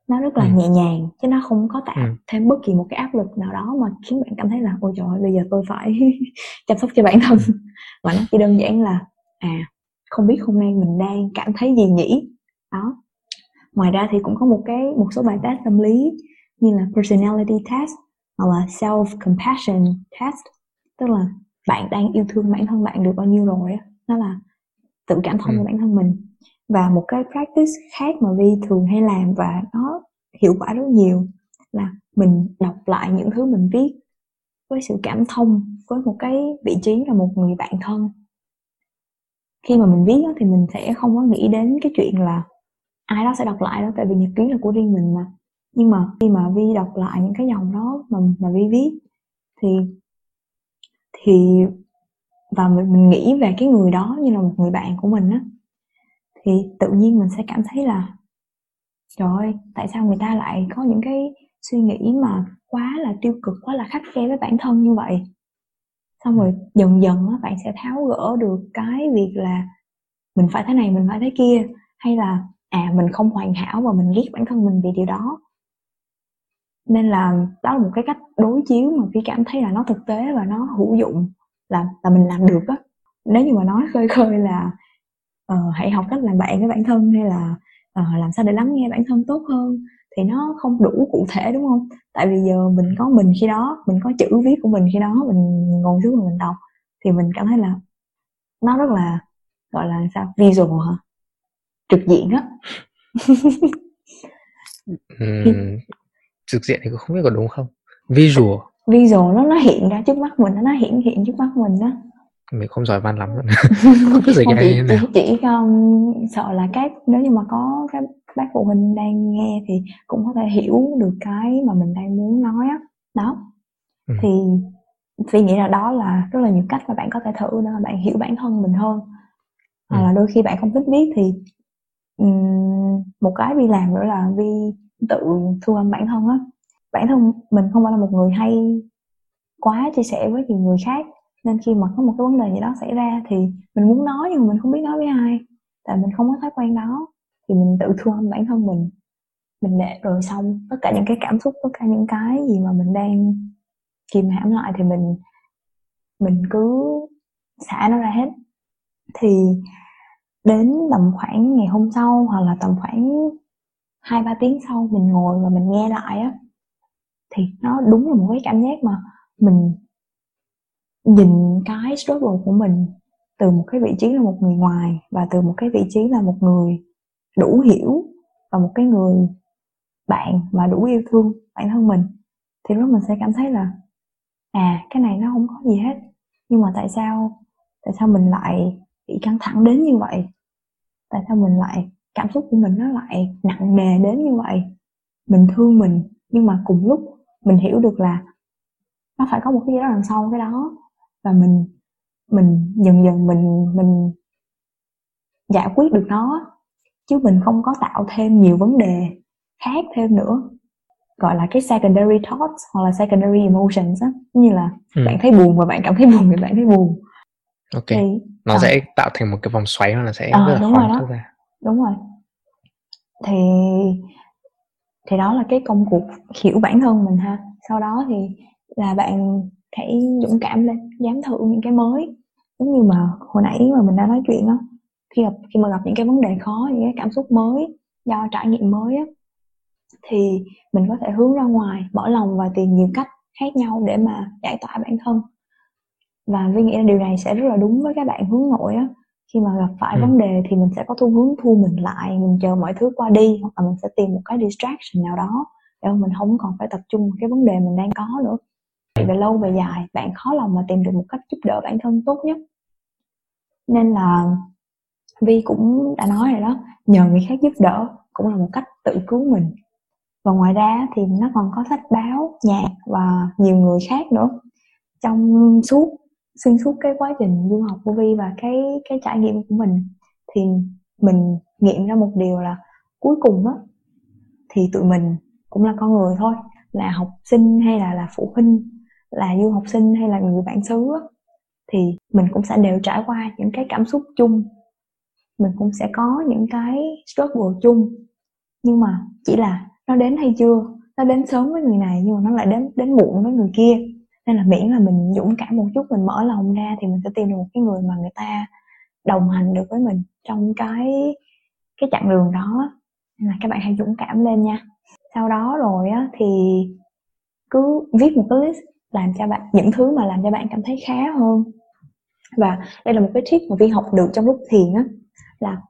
Nó rất là ừ. nhẹ nhàng chứ nó không có tạo ừ. thêm bất kỳ một cái áp lực nào đó mà khiến bạn cảm thấy là ôi trời bây giờ tôi phải chăm sóc cho bản thân. Mà nó chỉ đơn giản là à không biết hôm nay mình đang cảm thấy gì nhỉ đó. Ngoài ra thì cũng có một cái một số bài test tâm lý như là personality test hoặc là self compassion test tức là bạn đang yêu thương bản thân bạn được bao nhiêu rồi nó là tự cảm thông ừ. với bản thân mình. Và một cái practice khác mà vi thường hay làm và nó hiệu quả rất nhiều là mình đọc lại những thứ mình viết với sự cảm thông với một cái vị trí là một người bạn thân. Khi mà mình viết thì mình sẽ không có nghĩ đến cái chuyện là ai đó sẽ đọc lại đó tại vì nhật ký là của riêng mình mà. Nhưng mà khi mà vi đọc lại những cái dòng đó mà mà vi viết thì thì và mình, mình nghĩ về cái người đó như là một người bạn của mình á thì tự nhiên mình sẽ cảm thấy là trời ơi tại sao người ta lại có những cái suy nghĩ mà quá là tiêu cực quá là khắc khe với bản thân như vậy? Xong rồi dần dần á, bạn sẽ tháo gỡ được cái việc là mình phải thế này mình phải thế kia hay là à mình không hoàn hảo và mình ghét bản thân mình vì điều đó. Nên là đó là một cái cách đối chiếu mà phi cảm thấy là nó thực tế và nó hữu dụng là là mình làm được á. Nếu như mà nói khơi khơi là uh, hãy học cách làm bạn với bản thân hay là uh, làm sao để lắng nghe bản thân tốt hơn thì nó không đủ cụ thể đúng không? Tại vì giờ mình có mình khi đó mình có chữ viết của mình khi đó mình ngồi xuống và mình đọc thì mình cảm thấy là nó rất là gọi là sao visual hả? Trực diện á. Uhm, trực diện thì cũng không biết có đúng không? Visual. Visual nó nó hiện ra trước mắt mình nó hiện hiện trước mắt mình đó mình không giỏi văn lắm. Không biết không, chỉ, chỉ, chỉ um, sợ là các nếu như mà có các bác phụ huynh đang nghe thì cũng có thể hiểu được cái mà mình đang muốn nói á. Đó. Ừ. thì phi nghĩ là đó là rất là nhiều cách mà bạn có thể thử để mà bạn hiểu bản thân mình hơn. Hoặc ừ. là đôi khi bạn không thích viết thì um, một cái vi làm nữa là vi tự thu âm bản thân á. Bản thân mình không phải là một người hay quá chia sẻ với nhiều người khác nên khi mà có một cái vấn đề gì đó xảy ra thì mình muốn nói nhưng mà mình không biết nói với ai tại mình không có thói quen đó thì mình tự thu âm bản thân mình mình để rồi xong. Tất cả những cái cảm xúc tất cả những cái gì mà mình đang kìm hãm lại thì mình mình cứ xả nó ra hết. Thì đến tầm khoảng ngày hôm sau hoặc là tầm khoảng hai, ba tiếng sau mình ngồi và mình nghe lại á, thì nó đúng là một cái cảm giác mà mình nhìn cái struggle của mình từ một cái vị trí là một người ngoài và từ một cái vị trí là một người đủ hiểu và một cái người bạn mà đủ yêu thương bản thân mình, thì lúc mình sẽ cảm thấy là à cái này nó không có gì hết. Nhưng mà tại sao tại sao mình lại bị căng thẳng đến như vậy? Tại sao mình lại cảm xúc của mình nó lại nặng nề đến như vậy? Mình thương mình nhưng mà cùng lúc mình hiểu được là nó phải có một cái gì đó đằng sau cái đó. Và mình mình dần dần mình mình giải quyết được nó. Chứ mình không có tạo thêm nhiều vấn đề khác thêm nữa. Gọi là cái secondary thoughts hoặc là secondary emotions á. Như là ừ. bạn thấy buồn và bạn cảm thấy buồn thì bạn thấy buồn ok. Thì, nó à, sẽ tạo thành một cái vòng xoáy hoặc là sẽ à, rất là đúng khó rồi đó. ra. Đúng rồi. Thì thì đó là cái công cuộc hiểu bản thân mình ha. Sau đó thì là bạn hãy dũng cảm lên dám thử những cái mới. Giống như mà hồi nãy mà mình đã nói chuyện á khi gặp khi mà gặp những cái vấn đề khó những cái cảm xúc mới do trải nghiệm mới á thì mình có thể hướng ra ngoài mở lòng và tìm nhiều cách khác nhau để mà giải tỏa bản thân và vi nghĩ là điều này sẽ rất là đúng với các bạn hướng nội á. Khi mà gặp phải ừ. vấn đề thì mình sẽ có xu hướng thu mình lại mình chờ mọi thứ qua đi hoặc là mình sẽ tìm một cái distraction nào đó để mình không còn phải tập trung vào cái vấn đề mình đang có nữa. Về lâu về dài bạn khó lòng mà tìm được một cách giúp đỡ bản thân tốt nhất. Nên là vi cũng đã nói rồi đó nhờ người khác giúp đỡ cũng là một cách tự cứu mình. Và ngoài ra thì nó còn có sách báo nhạc và nhiều người khác nữa. Trong suốt xuyên suốt cái quá trình du học của vi và cái cái trải nghiệm của mình thì mình nghiệm ra một điều là cuối cùng á thì tụi mình cũng là con người thôi là học sinh hay là là phụ huynh là du học sinh hay là người bạn xứ á, thì mình cũng sẽ đều trải qua những cái cảm xúc chung. Mình cũng sẽ có những cái struggle chung. Nhưng mà chỉ là nó đến hay chưa nó đến sớm với người này nhưng mà nó lại đến đến muộn với người kia nên là miễn là mình dũng cảm một chút mình mở lòng ra thì mình sẽ tìm được một cái người mà người ta đồng hành được với mình trong cái cái chặng đường đó. Nên là các bạn hãy dũng cảm lên nha. Sau đó rồi á thì cứ viết một cái list làm cho bạn những thứ mà làm cho bạn cảm thấy khá hơn. Và đây là một cái tip mà vi học được trong lúc thiền á là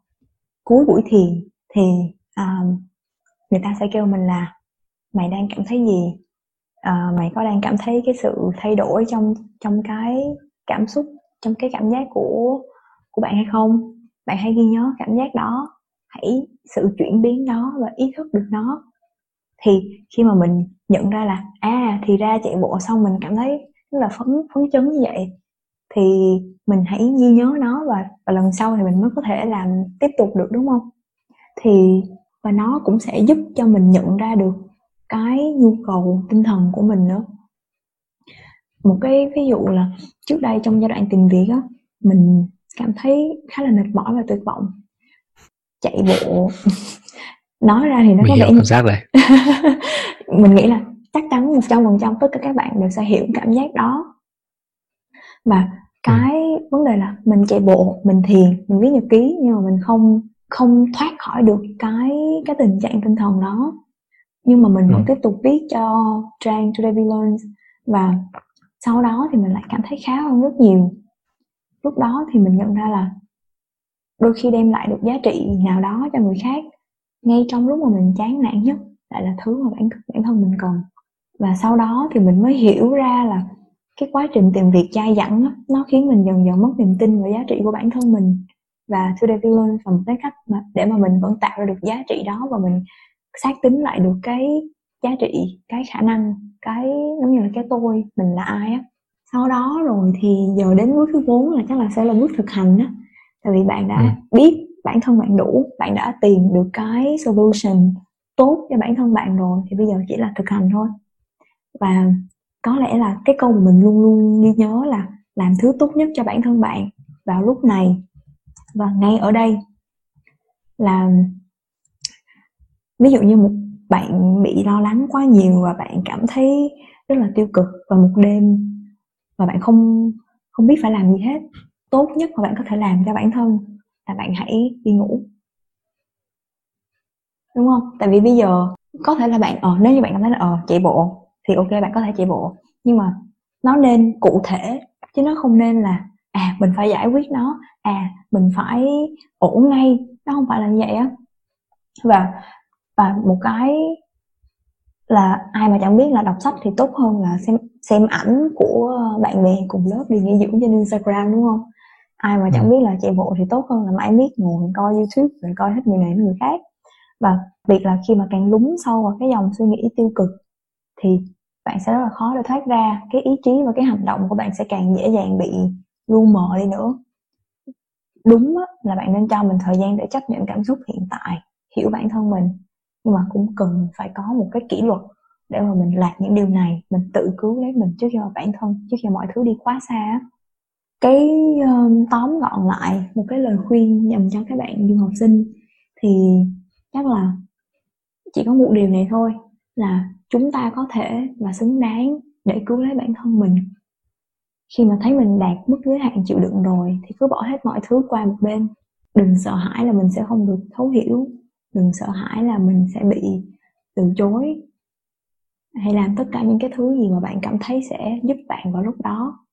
cuối buổi thiền thì um, người ta sẽ kêu mình là mày đang cảm thấy gì? À, mày có đang cảm thấy cái sự thay đổi trong trong cái cảm xúc trong cái cảm giác của của bạn hay không? Bạn hãy ghi nhớ cảm giác đó hãy sự chuyển biến đó và ý thức được nó. Thì khi mà mình nhận ra là à thì ra chạy bộ xong mình cảm thấy rất là phấn phấn chấn như vậy thì mình hãy ghi nhớ nó và, và lần sau thì mình mới có thể làm tiếp tục được đúng không? Thì và nó cũng sẽ giúp cho mình nhận ra được cái nhu cầu tinh thần của mình nữa. Một cái ví dụ là trước đây trong giai đoạn tìm việc á mình cảm thấy khá là mệt mỏi và tuyệt vọng. Chạy bộ. Nói ra thì nó mình có vẻ cảm giác này mình nghĩ là chắc chắn một trăm phần trăm tất cả các bạn đều sẽ hiểu cảm giác đó. Mà cái ừ. vấn đề là mình chạy bộ mình thiền mình viết nhật ký nhưng mà mình không không thoát khỏi được cái cái tình trạng tinh thần đó nhưng mà mình vẫn ừ. tiếp tục viết cho trang Today We Learn và sau đó thì mình lại cảm thấy khá hơn rất nhiều. Lúc đó thì mình nhận ra là đôi khi đem lại được giá trị nào đó cho người khác ngay trong lúc mà mình chán nản nhất lại là thứ mà bản bản thân mình cần. Và sau đó thì mình mới hiểu ra là cái quá trình tìm việc dai dẳng đó, nó khiến mình dần dần mất niềm tin vào giá trị của bản thân mình. Và today we learn là một cái cách mà để mà mình vẫn tạo ra được giá trị đó và mình xác tính lại được cái giá trị cái khả năng cái giống như là cái tôi mình là ai á. Sau đó rồi thì giờ đến bước thứ bốn là chắc là sẽ là bước thực hành á. Tại vì bạn đã ừ. biết bản thân bạn đủ bạn đã tìm được cái solution tốt cho bản thân bạn rồi thì bây giờ chỉ là thực hành thôi. Và có lẽ là cái câu mà mình luôn luôn ghi nhớ là làm thứ tốt nhất cho bản thân bạn vào lúc này và ngay ở đây là ví dụ như một bạn bị lo lắng quá nhiều và bạn cảm thấy rất là tiêu cực vào một đêm và bạn không không biết phải làm gì hết, tốt nhất mà bạn có thể làm cho bản thân là bạn hãy đi ngủ. Đúng không? Tại vì bây giờ có thể là bạn ờ nếu như bạn cảm thấy là ờ chạy bộ thì ok, bạn có thể chạy bộ. Nhưng mà nó nên cụ thể, chứ nó không nên là à mình phải giải quyết nó à mình phải ổn ngay. Nó không phải là như vậy á. Và và một cái là ai mà chẳng biết là đọc sách thì tốt hơn là xem xem ảnh của bạn bè cùng lớp đi nghỉ dưỡng trên Instagram đúng không? Ai mà chẳng ừ. biết là chạy bộ thì tốt hơn là mãi miết ngồi coi YouTube rồi coi hết người này đến người khác. Và việc là khi mà càng lún sâu vào cái dòng suy nghĩ tiêu cực thì bạn sẽ rất là khó để thoát ra cái ý chí và cái hành động của bạn sẽ càng dễ dàng bị lu mờ đi nữa. Đúng là bạn nên cho mình thời gian để chấp nhận cảm xúc hiện tại hiểu bản thân mình nhưng mà cũng cần phải có một cái kỷ luật để mà mình làm những điều này mình tự cứu lấy mình trước khi mà bản thân trước khi mọi thứ đi quá xa cái um, tóm gọn lại một cái lời khuyên dành cho các bạn du học sinh thì chắc là chỉ có một điều này thôi là chúng ta có thể và xứng đáng để cứu lấy bản thân mình. Khi mà thấy mình đạt mức giới hạn chịu đựng rồi thì cứ bỏ hết mọi thứ qua một bên. Đừng sợ hãi là mình sẽ không được thấu hiểu đừng sợ hãi là mình sẽ bị từ chối hay làm tất cả những cái thứ gì mà bạn cảm thấy sẽ giúp bạn vào lúc đó.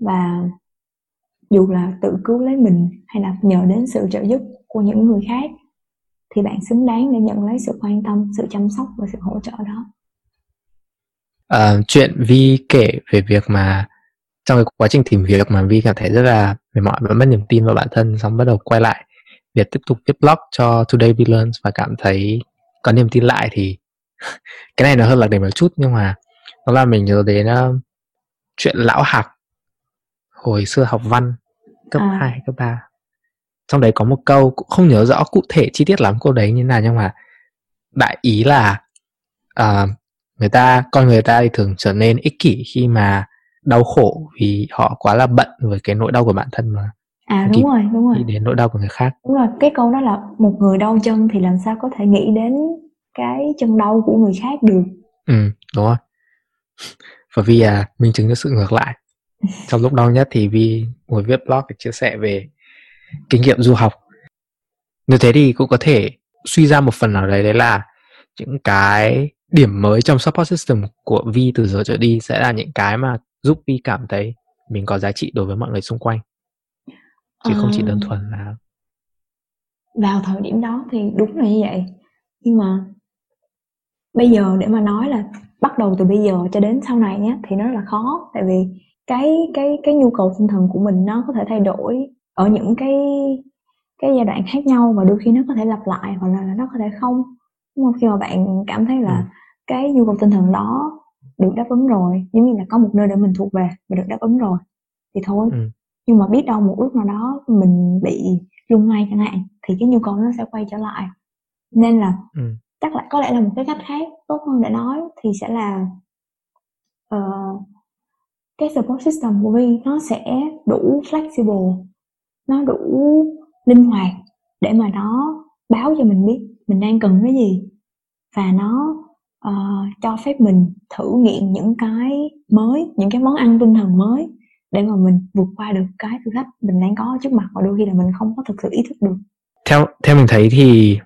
Và dù là tự cứu lấy mình hay là nhờ đến sự trợ giúp của những người khác thì bạn xứng đáng để nhận lấy sự quan tâm sự chăm sóc và sự hỗ trợ đó. À, chuyện vi kể về việc mà trong cái quá trình tìm việc mà vi cảm thấy rất là mệt mỏi và mất niềm tin vào bản thân xong bắt đầu quay lại việc tiếp tục viết blog cho Today We Learn và cảm thấy có niềm tin lại thì cái này nó hơn là để một chút nhưng mà nó là mình nhớ đến uh, chuyện lão hạc hồi xưa học văn cấp à. 2, cấp 3 trong đấy có một câu cũng không nhớ rõ cụ thể chi tiết lắm câu đấy như nào nhưng mà đại ý là uh, người ta con người ta thì thường trở nên ích kỷ khi mà đau khổ vì họ quá là bận với cái nỗi đau của bản thân mà à đúng rồi đúng rồi. nghĩ đến nỗi đau của người khác. Đúng rồi cái câu đó là một người đau chân thì làm sao có thể nghĩ đến cái chân đau của người khác được? Ừ đúng rồi. Và vì à minh chứng cho sự ngược lại. Trong lúc đau nhất thì Vi ngồi viết blog để chia sẻ về kinh nghiệm du học. Như thế thì cũng có thể suy ra một phần nào đấy đấy là những cái điểm mới trong support system của Vi từ giờ trở đi sẽ là những cái mà giúp Vi cảm thấy mình có giá trị đối với mọi người xung quanh chứ à... không chỉ đơn thuần là vào thời điểm đó thì đúng là như vậy. Nhưng mà bây giờ để mà nói là bắt đầu từ bây giờ cho đến sau này nhé thì nó rất là khó. Tại vì cái cái cái nhu cầu tinh thần của mình nó có thể thay đổi ở những cái cái giai đoạn khác nhau và đôi khi nó có thể lặp lại hoặc là nó có thể không. Đúng không? Khi mà bạn cảm thấy là ừ. cái nhu cầu tinh thần đó được đáp ứng rồi giống như là có một nơi để mình thuộc về và được đáp ứng rồi thì thôi. Ừ. nhưng mà biết đâu một lúc nào đó mình bị lung lay chẳng hạn thì cái nhu cầu nó sẽ quay trở lại. Nên là ừ. chắc là có lẽ là một cái cách khác tốt hơn để nói thì sẽ là uh, cái support system của Vi nó sẽ đủ flexible nó đủ linh hoạt để mà nó báo cho mình biết mình đang cần cái gì. Và nó uh, cho phép mình thử nghiệm những cái mới những cái món ăn tinh thần mới để mà mình vượt qua được cái thử thách mình đang có trước mặt và đôi khi là mình không có thực sự ý thức được. Theo theo mình thấy thì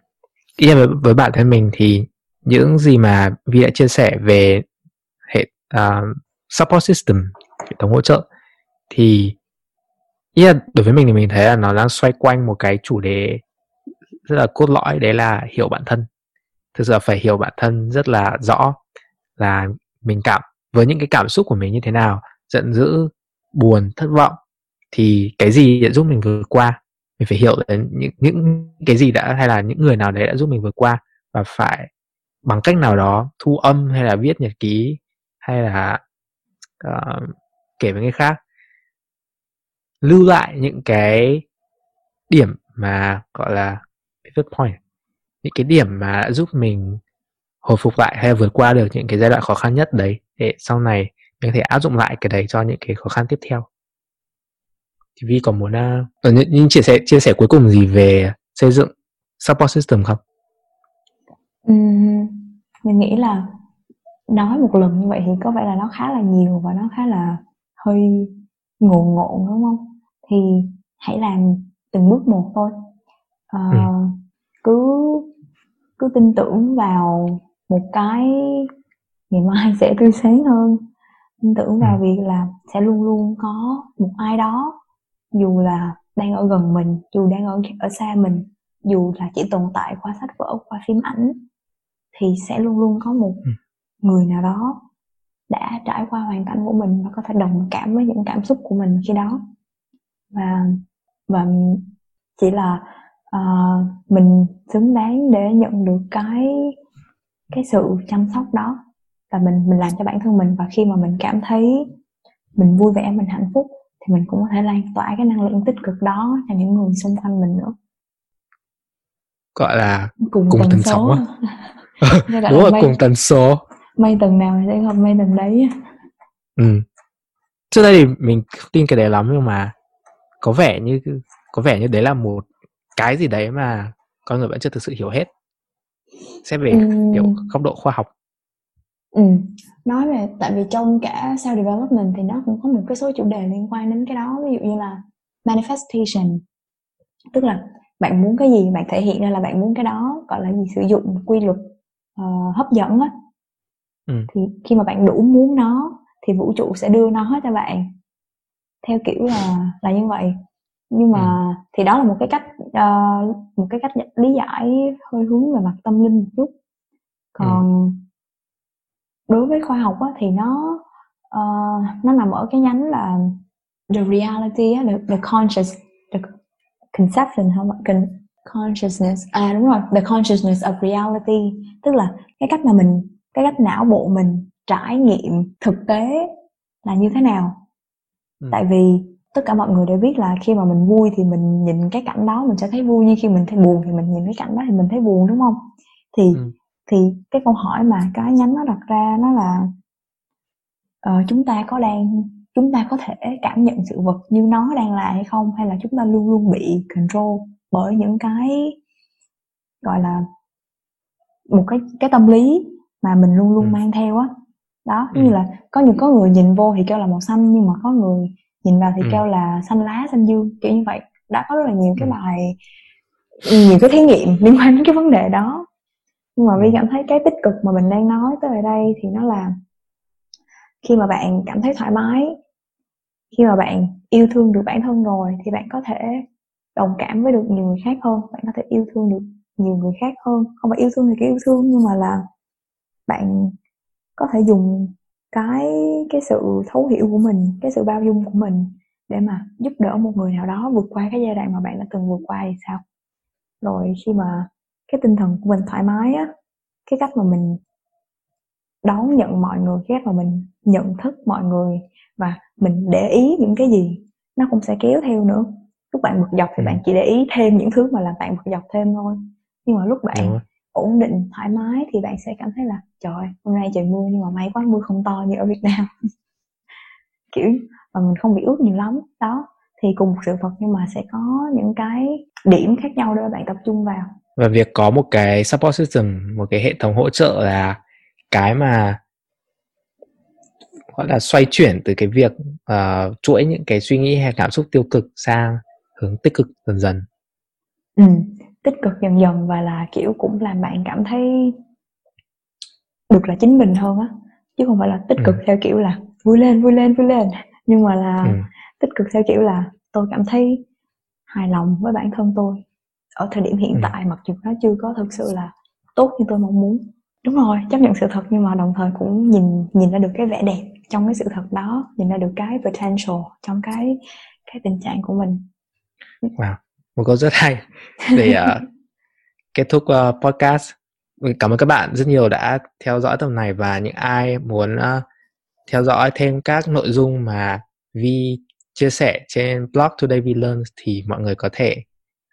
ý với, với bản thân mình thì những gì mà Vi đã chia sẻ về hệ uh, support system hệ thống hỗ trợ thì ý là đối với mình thì mình thấy là nó đang xoay quanh một cái chủ đề rất là cốt lõi đấy là hiểu bản thân. Thực sự là phải hiểu bản thân rất là rõ là mình cảm với những cái cảm xúc của mình như thế nào giận dữ buồn thất vọng thì cái gì đã giúp mình vượt qua? Mình phải hiểu đến những những cái gì đã hay là những người nào đấy đã giúp mình vượt qua và phải bằng cách nào đó thu âm hay là viết nhật ký hay là uh, kể với người khác. Lưu lại những cái điểm mà gọi là pivot point những cái điểm mà đã giúp mình hồi phục lại hay vượt qua được những cái giai đoạn khó khăn nhất đấy. Để sau này mình có thể áp dụng lại cái đấy cho những cái khó khăn tiếp theo thì Vi còn muốn uh, những, những chia sẻ chia sẻ cuối cùng gì về xây dựng support system không? Uhm, mình nghĩ là nói một lần như vậy thì có vẻ là nó khá là nhiều và nó khá là hơi ngộ ngộn đúng không thì hãy làm từng bước một thôi à, ừ. cứ cứ tin tưởng vào một cái ngày mai sẽ tươi sáng hơn tin tưởng vào Ừ. việc là sẽ luôn luôn có một ai đó dù là đang ở gần mình dù đang ở ở xa mình dù là chỉ tồn tại qua sách vở qua phim ảnh thì sẽ luôn luôn có một Ừ. người nào đó đã trải qua hoàn cảnh của mình và có thể đồng cảm với những cảm xúc của mình khi đó và và chỉ là ờ, mình xứng đáng để nhận được cái cái sự chăm sóc đó và mình mình làm cho bản thân mình. Và khi mà mình cảm thấy mình vui vẻ mình hạnh phúc thì mình cũng có thể lan tỏa cái năng lượng tích cực đó cho những người xung quanh mình nữa. Gọi là cùng, Cùng tần tần số. á. Đúng là mây, cùng tần số. mây tầng nào thì sẽ gặp mây tầng đấy. Ừ. trước đây thì mình không tin cái đấy lắm nhưng mà có vẻ như có vẻ như đấy là một cái gì đấy mà con người vẫn chưa thực sự hiểu hết. Xét về Ừm. kiểu góc độ khoa học Ừ. Nói về tại vì trong cả self development thì nó cũng có một cái số chủ đề liên quan đến cái đó. Ví dụ như là manifestation. Tức là bạn muốn cái gì bạn thể hiện ra là bạn muốn cái đó gọi là gì? Sử dụng quy luật ờ, hấp dẫn á. Ừ. thì khi mà bạn đủ muốn nó thì vũ trụ sẽ đưa nó cho bạn. Theo kiểu là là như vậy. Nhưng mà thì đó là một cái cách ờ, một cái cách lý giải hơi hướng về mặt tâm linh một chút. Còn đối với khoa học á, thì nó ờ, nó nằm ở cái nhánh là the reality á, the, the conscious the conception ạ? Con, consciousness à đúng rồi the consciousness of reality tức là cái cách mà mình cái cách não bộ mình trải nghiệm thực tế là như thế nào Ừ. tại vì tất cả mọi người đều biết là khi mà mình vui thì mình nhìn cái cảnh đó mình sẽ thấy vui nhưng khi mình thấy buồn thì mình nhìn cái cảnh đó thì mình thấy buồn đúng không thì Ừ. thì cái câu hỏi mà cái nhánh nó đặt ra nó là ờ, chúng ta có đang chúng ta có thể cảm nhận sự vật như nó đang là hay không hay là chúng ta luôn luôn bị control bởi những cái gọi là một cái cái tâm lý mà mình luôn luôn Ừ. mang theo á đó Ừ. như là có những có người nhìn vô thì kêu là màu xanh nhưng mà có người nhìn vào thì Ừ. kêu là xanh lá xanh dương kiểu như vậy đã có rất là nhiều cái Ừ. bài nhiều cái thí nghiệm liên quan đến cái vấn đề đó nhưng mà Ừ. Vi cảm thấy cái tích cực mà mình đang nói tới ở đây thì nó là khi mà bạn cảm thấy thoải mái khi mà bạn yêu thương được bản thân rồi thì bạn có thể đồng cảm với được nhiều người khác hơn bạn có thể yêu thương được nhiều người khác hơn không phải yêu thương thì cái yêu thương nhưng mà là bạn có thể dùng cái cái sự thấu hiểu của mình cái sự bao dung của mình để mà giúp đỡ một người nào đó vượt qua cái giai đoạn mà bạn đã từng vượt qua thì sao rồi khi mà cái tinh thần của mình thoải mái á cái cách mà mình đón nhận mọi người cái cách mà mình nhận thức mọi người và mình để ý những cái gì nó cũng sẽ kéo theo nữa. Lúc bạn bực dọc thì Ừ. bạn chỉ để ý thêm những thứ mà làm bạn bực dọc thêm thôi. Nhưng mà lúc bạn ổn định thoải mái thì bạn sẽ cảm thấy là trời hôm nay trời mưa nhưng mà may quá mưa không to như ở Việt Nam. Kiểu mà mình không bị ướt nhiều lắm. Đó thì cùng một sự vật nhưng mà sẽ có những cái điểm khác nhau để bạn tập trung vào và việc có một cái support system một cái hệ thống hỗ trợ là cái mà gọi là xoay chuyển từ cái việc uh, chuỗi những cái suy nghĩ hay cảm xúc tiêu cực sang hướng tích cực dần dần ừ, tích cực dần dần và là kiểu cũng làm bạn cảm thấy được là chính mình hơn á chứ không phải là tích Ừ. cực theo kiểu là vui lên vui lên vui lên nhưng mà là ừ. tích cực theo kiểu là tôi cảm thấy hài lòng với bản thân tôi ở thời điểm hiện Ừ. tại mặc dù nó chưa có thực sự là tốt như tôi mong muốn đúng rồi chấp nhận sự thật nhưng mà đồng thời cũng nhìn nhìn ra được cái vẻ đẹp trong cái sự thật đó nhìn ra được cái potential trong cái cái tình trạng của mình Wow, một câu rất hay để uh, kết thúc uh, podcast. Cảm ơn các bạn rất nhiều đã theo dõi tập này và những ai muốn uh, theo dõi thêm các nội dung mà Vi chia sẻ trên blog Today We Learn thì mọi người có thể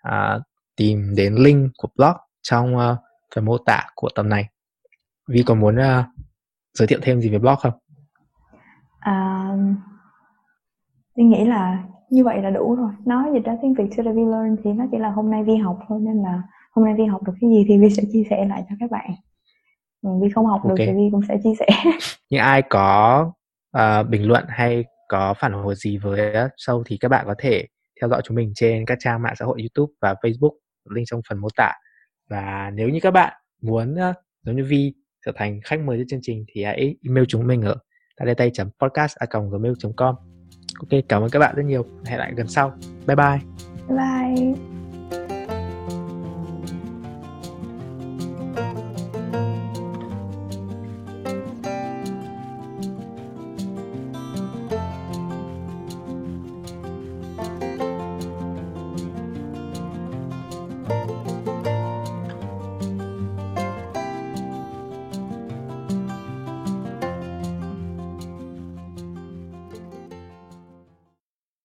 uh, tìm đến link của blog trong uh, phần mô tả của tập này. Vi có muốn uh, giới thiệu thêm gì về blog không? à, tôi nghĩ là như vậy là đủ rồi nói gì đó tiếng Việt to Vi Learn thì nó chỉ là hôm nay Vi học thôi nên là hôm nay Vi học được cái gì thì Vi sẽ chia sẻ lại cho các bạn còn Vi không học được Ok. thì Vi cũng sẽ chia sẻ những ai có uh, bình luận hay có phản hồi gì với show thì các bạn có thể theo dõi chúng mình trên các trang mạng xã hội YouTube và Facebook link trong phần mô tả và nếu như các bạn muốn giống như Vi trở thành khách mời cho chương trình thì hãy email chúng mình ở tay podcast gmail com Ok, cảm ơn các bạn rất nhiều. Hẹn lại gần sau. Bye bye. Bye.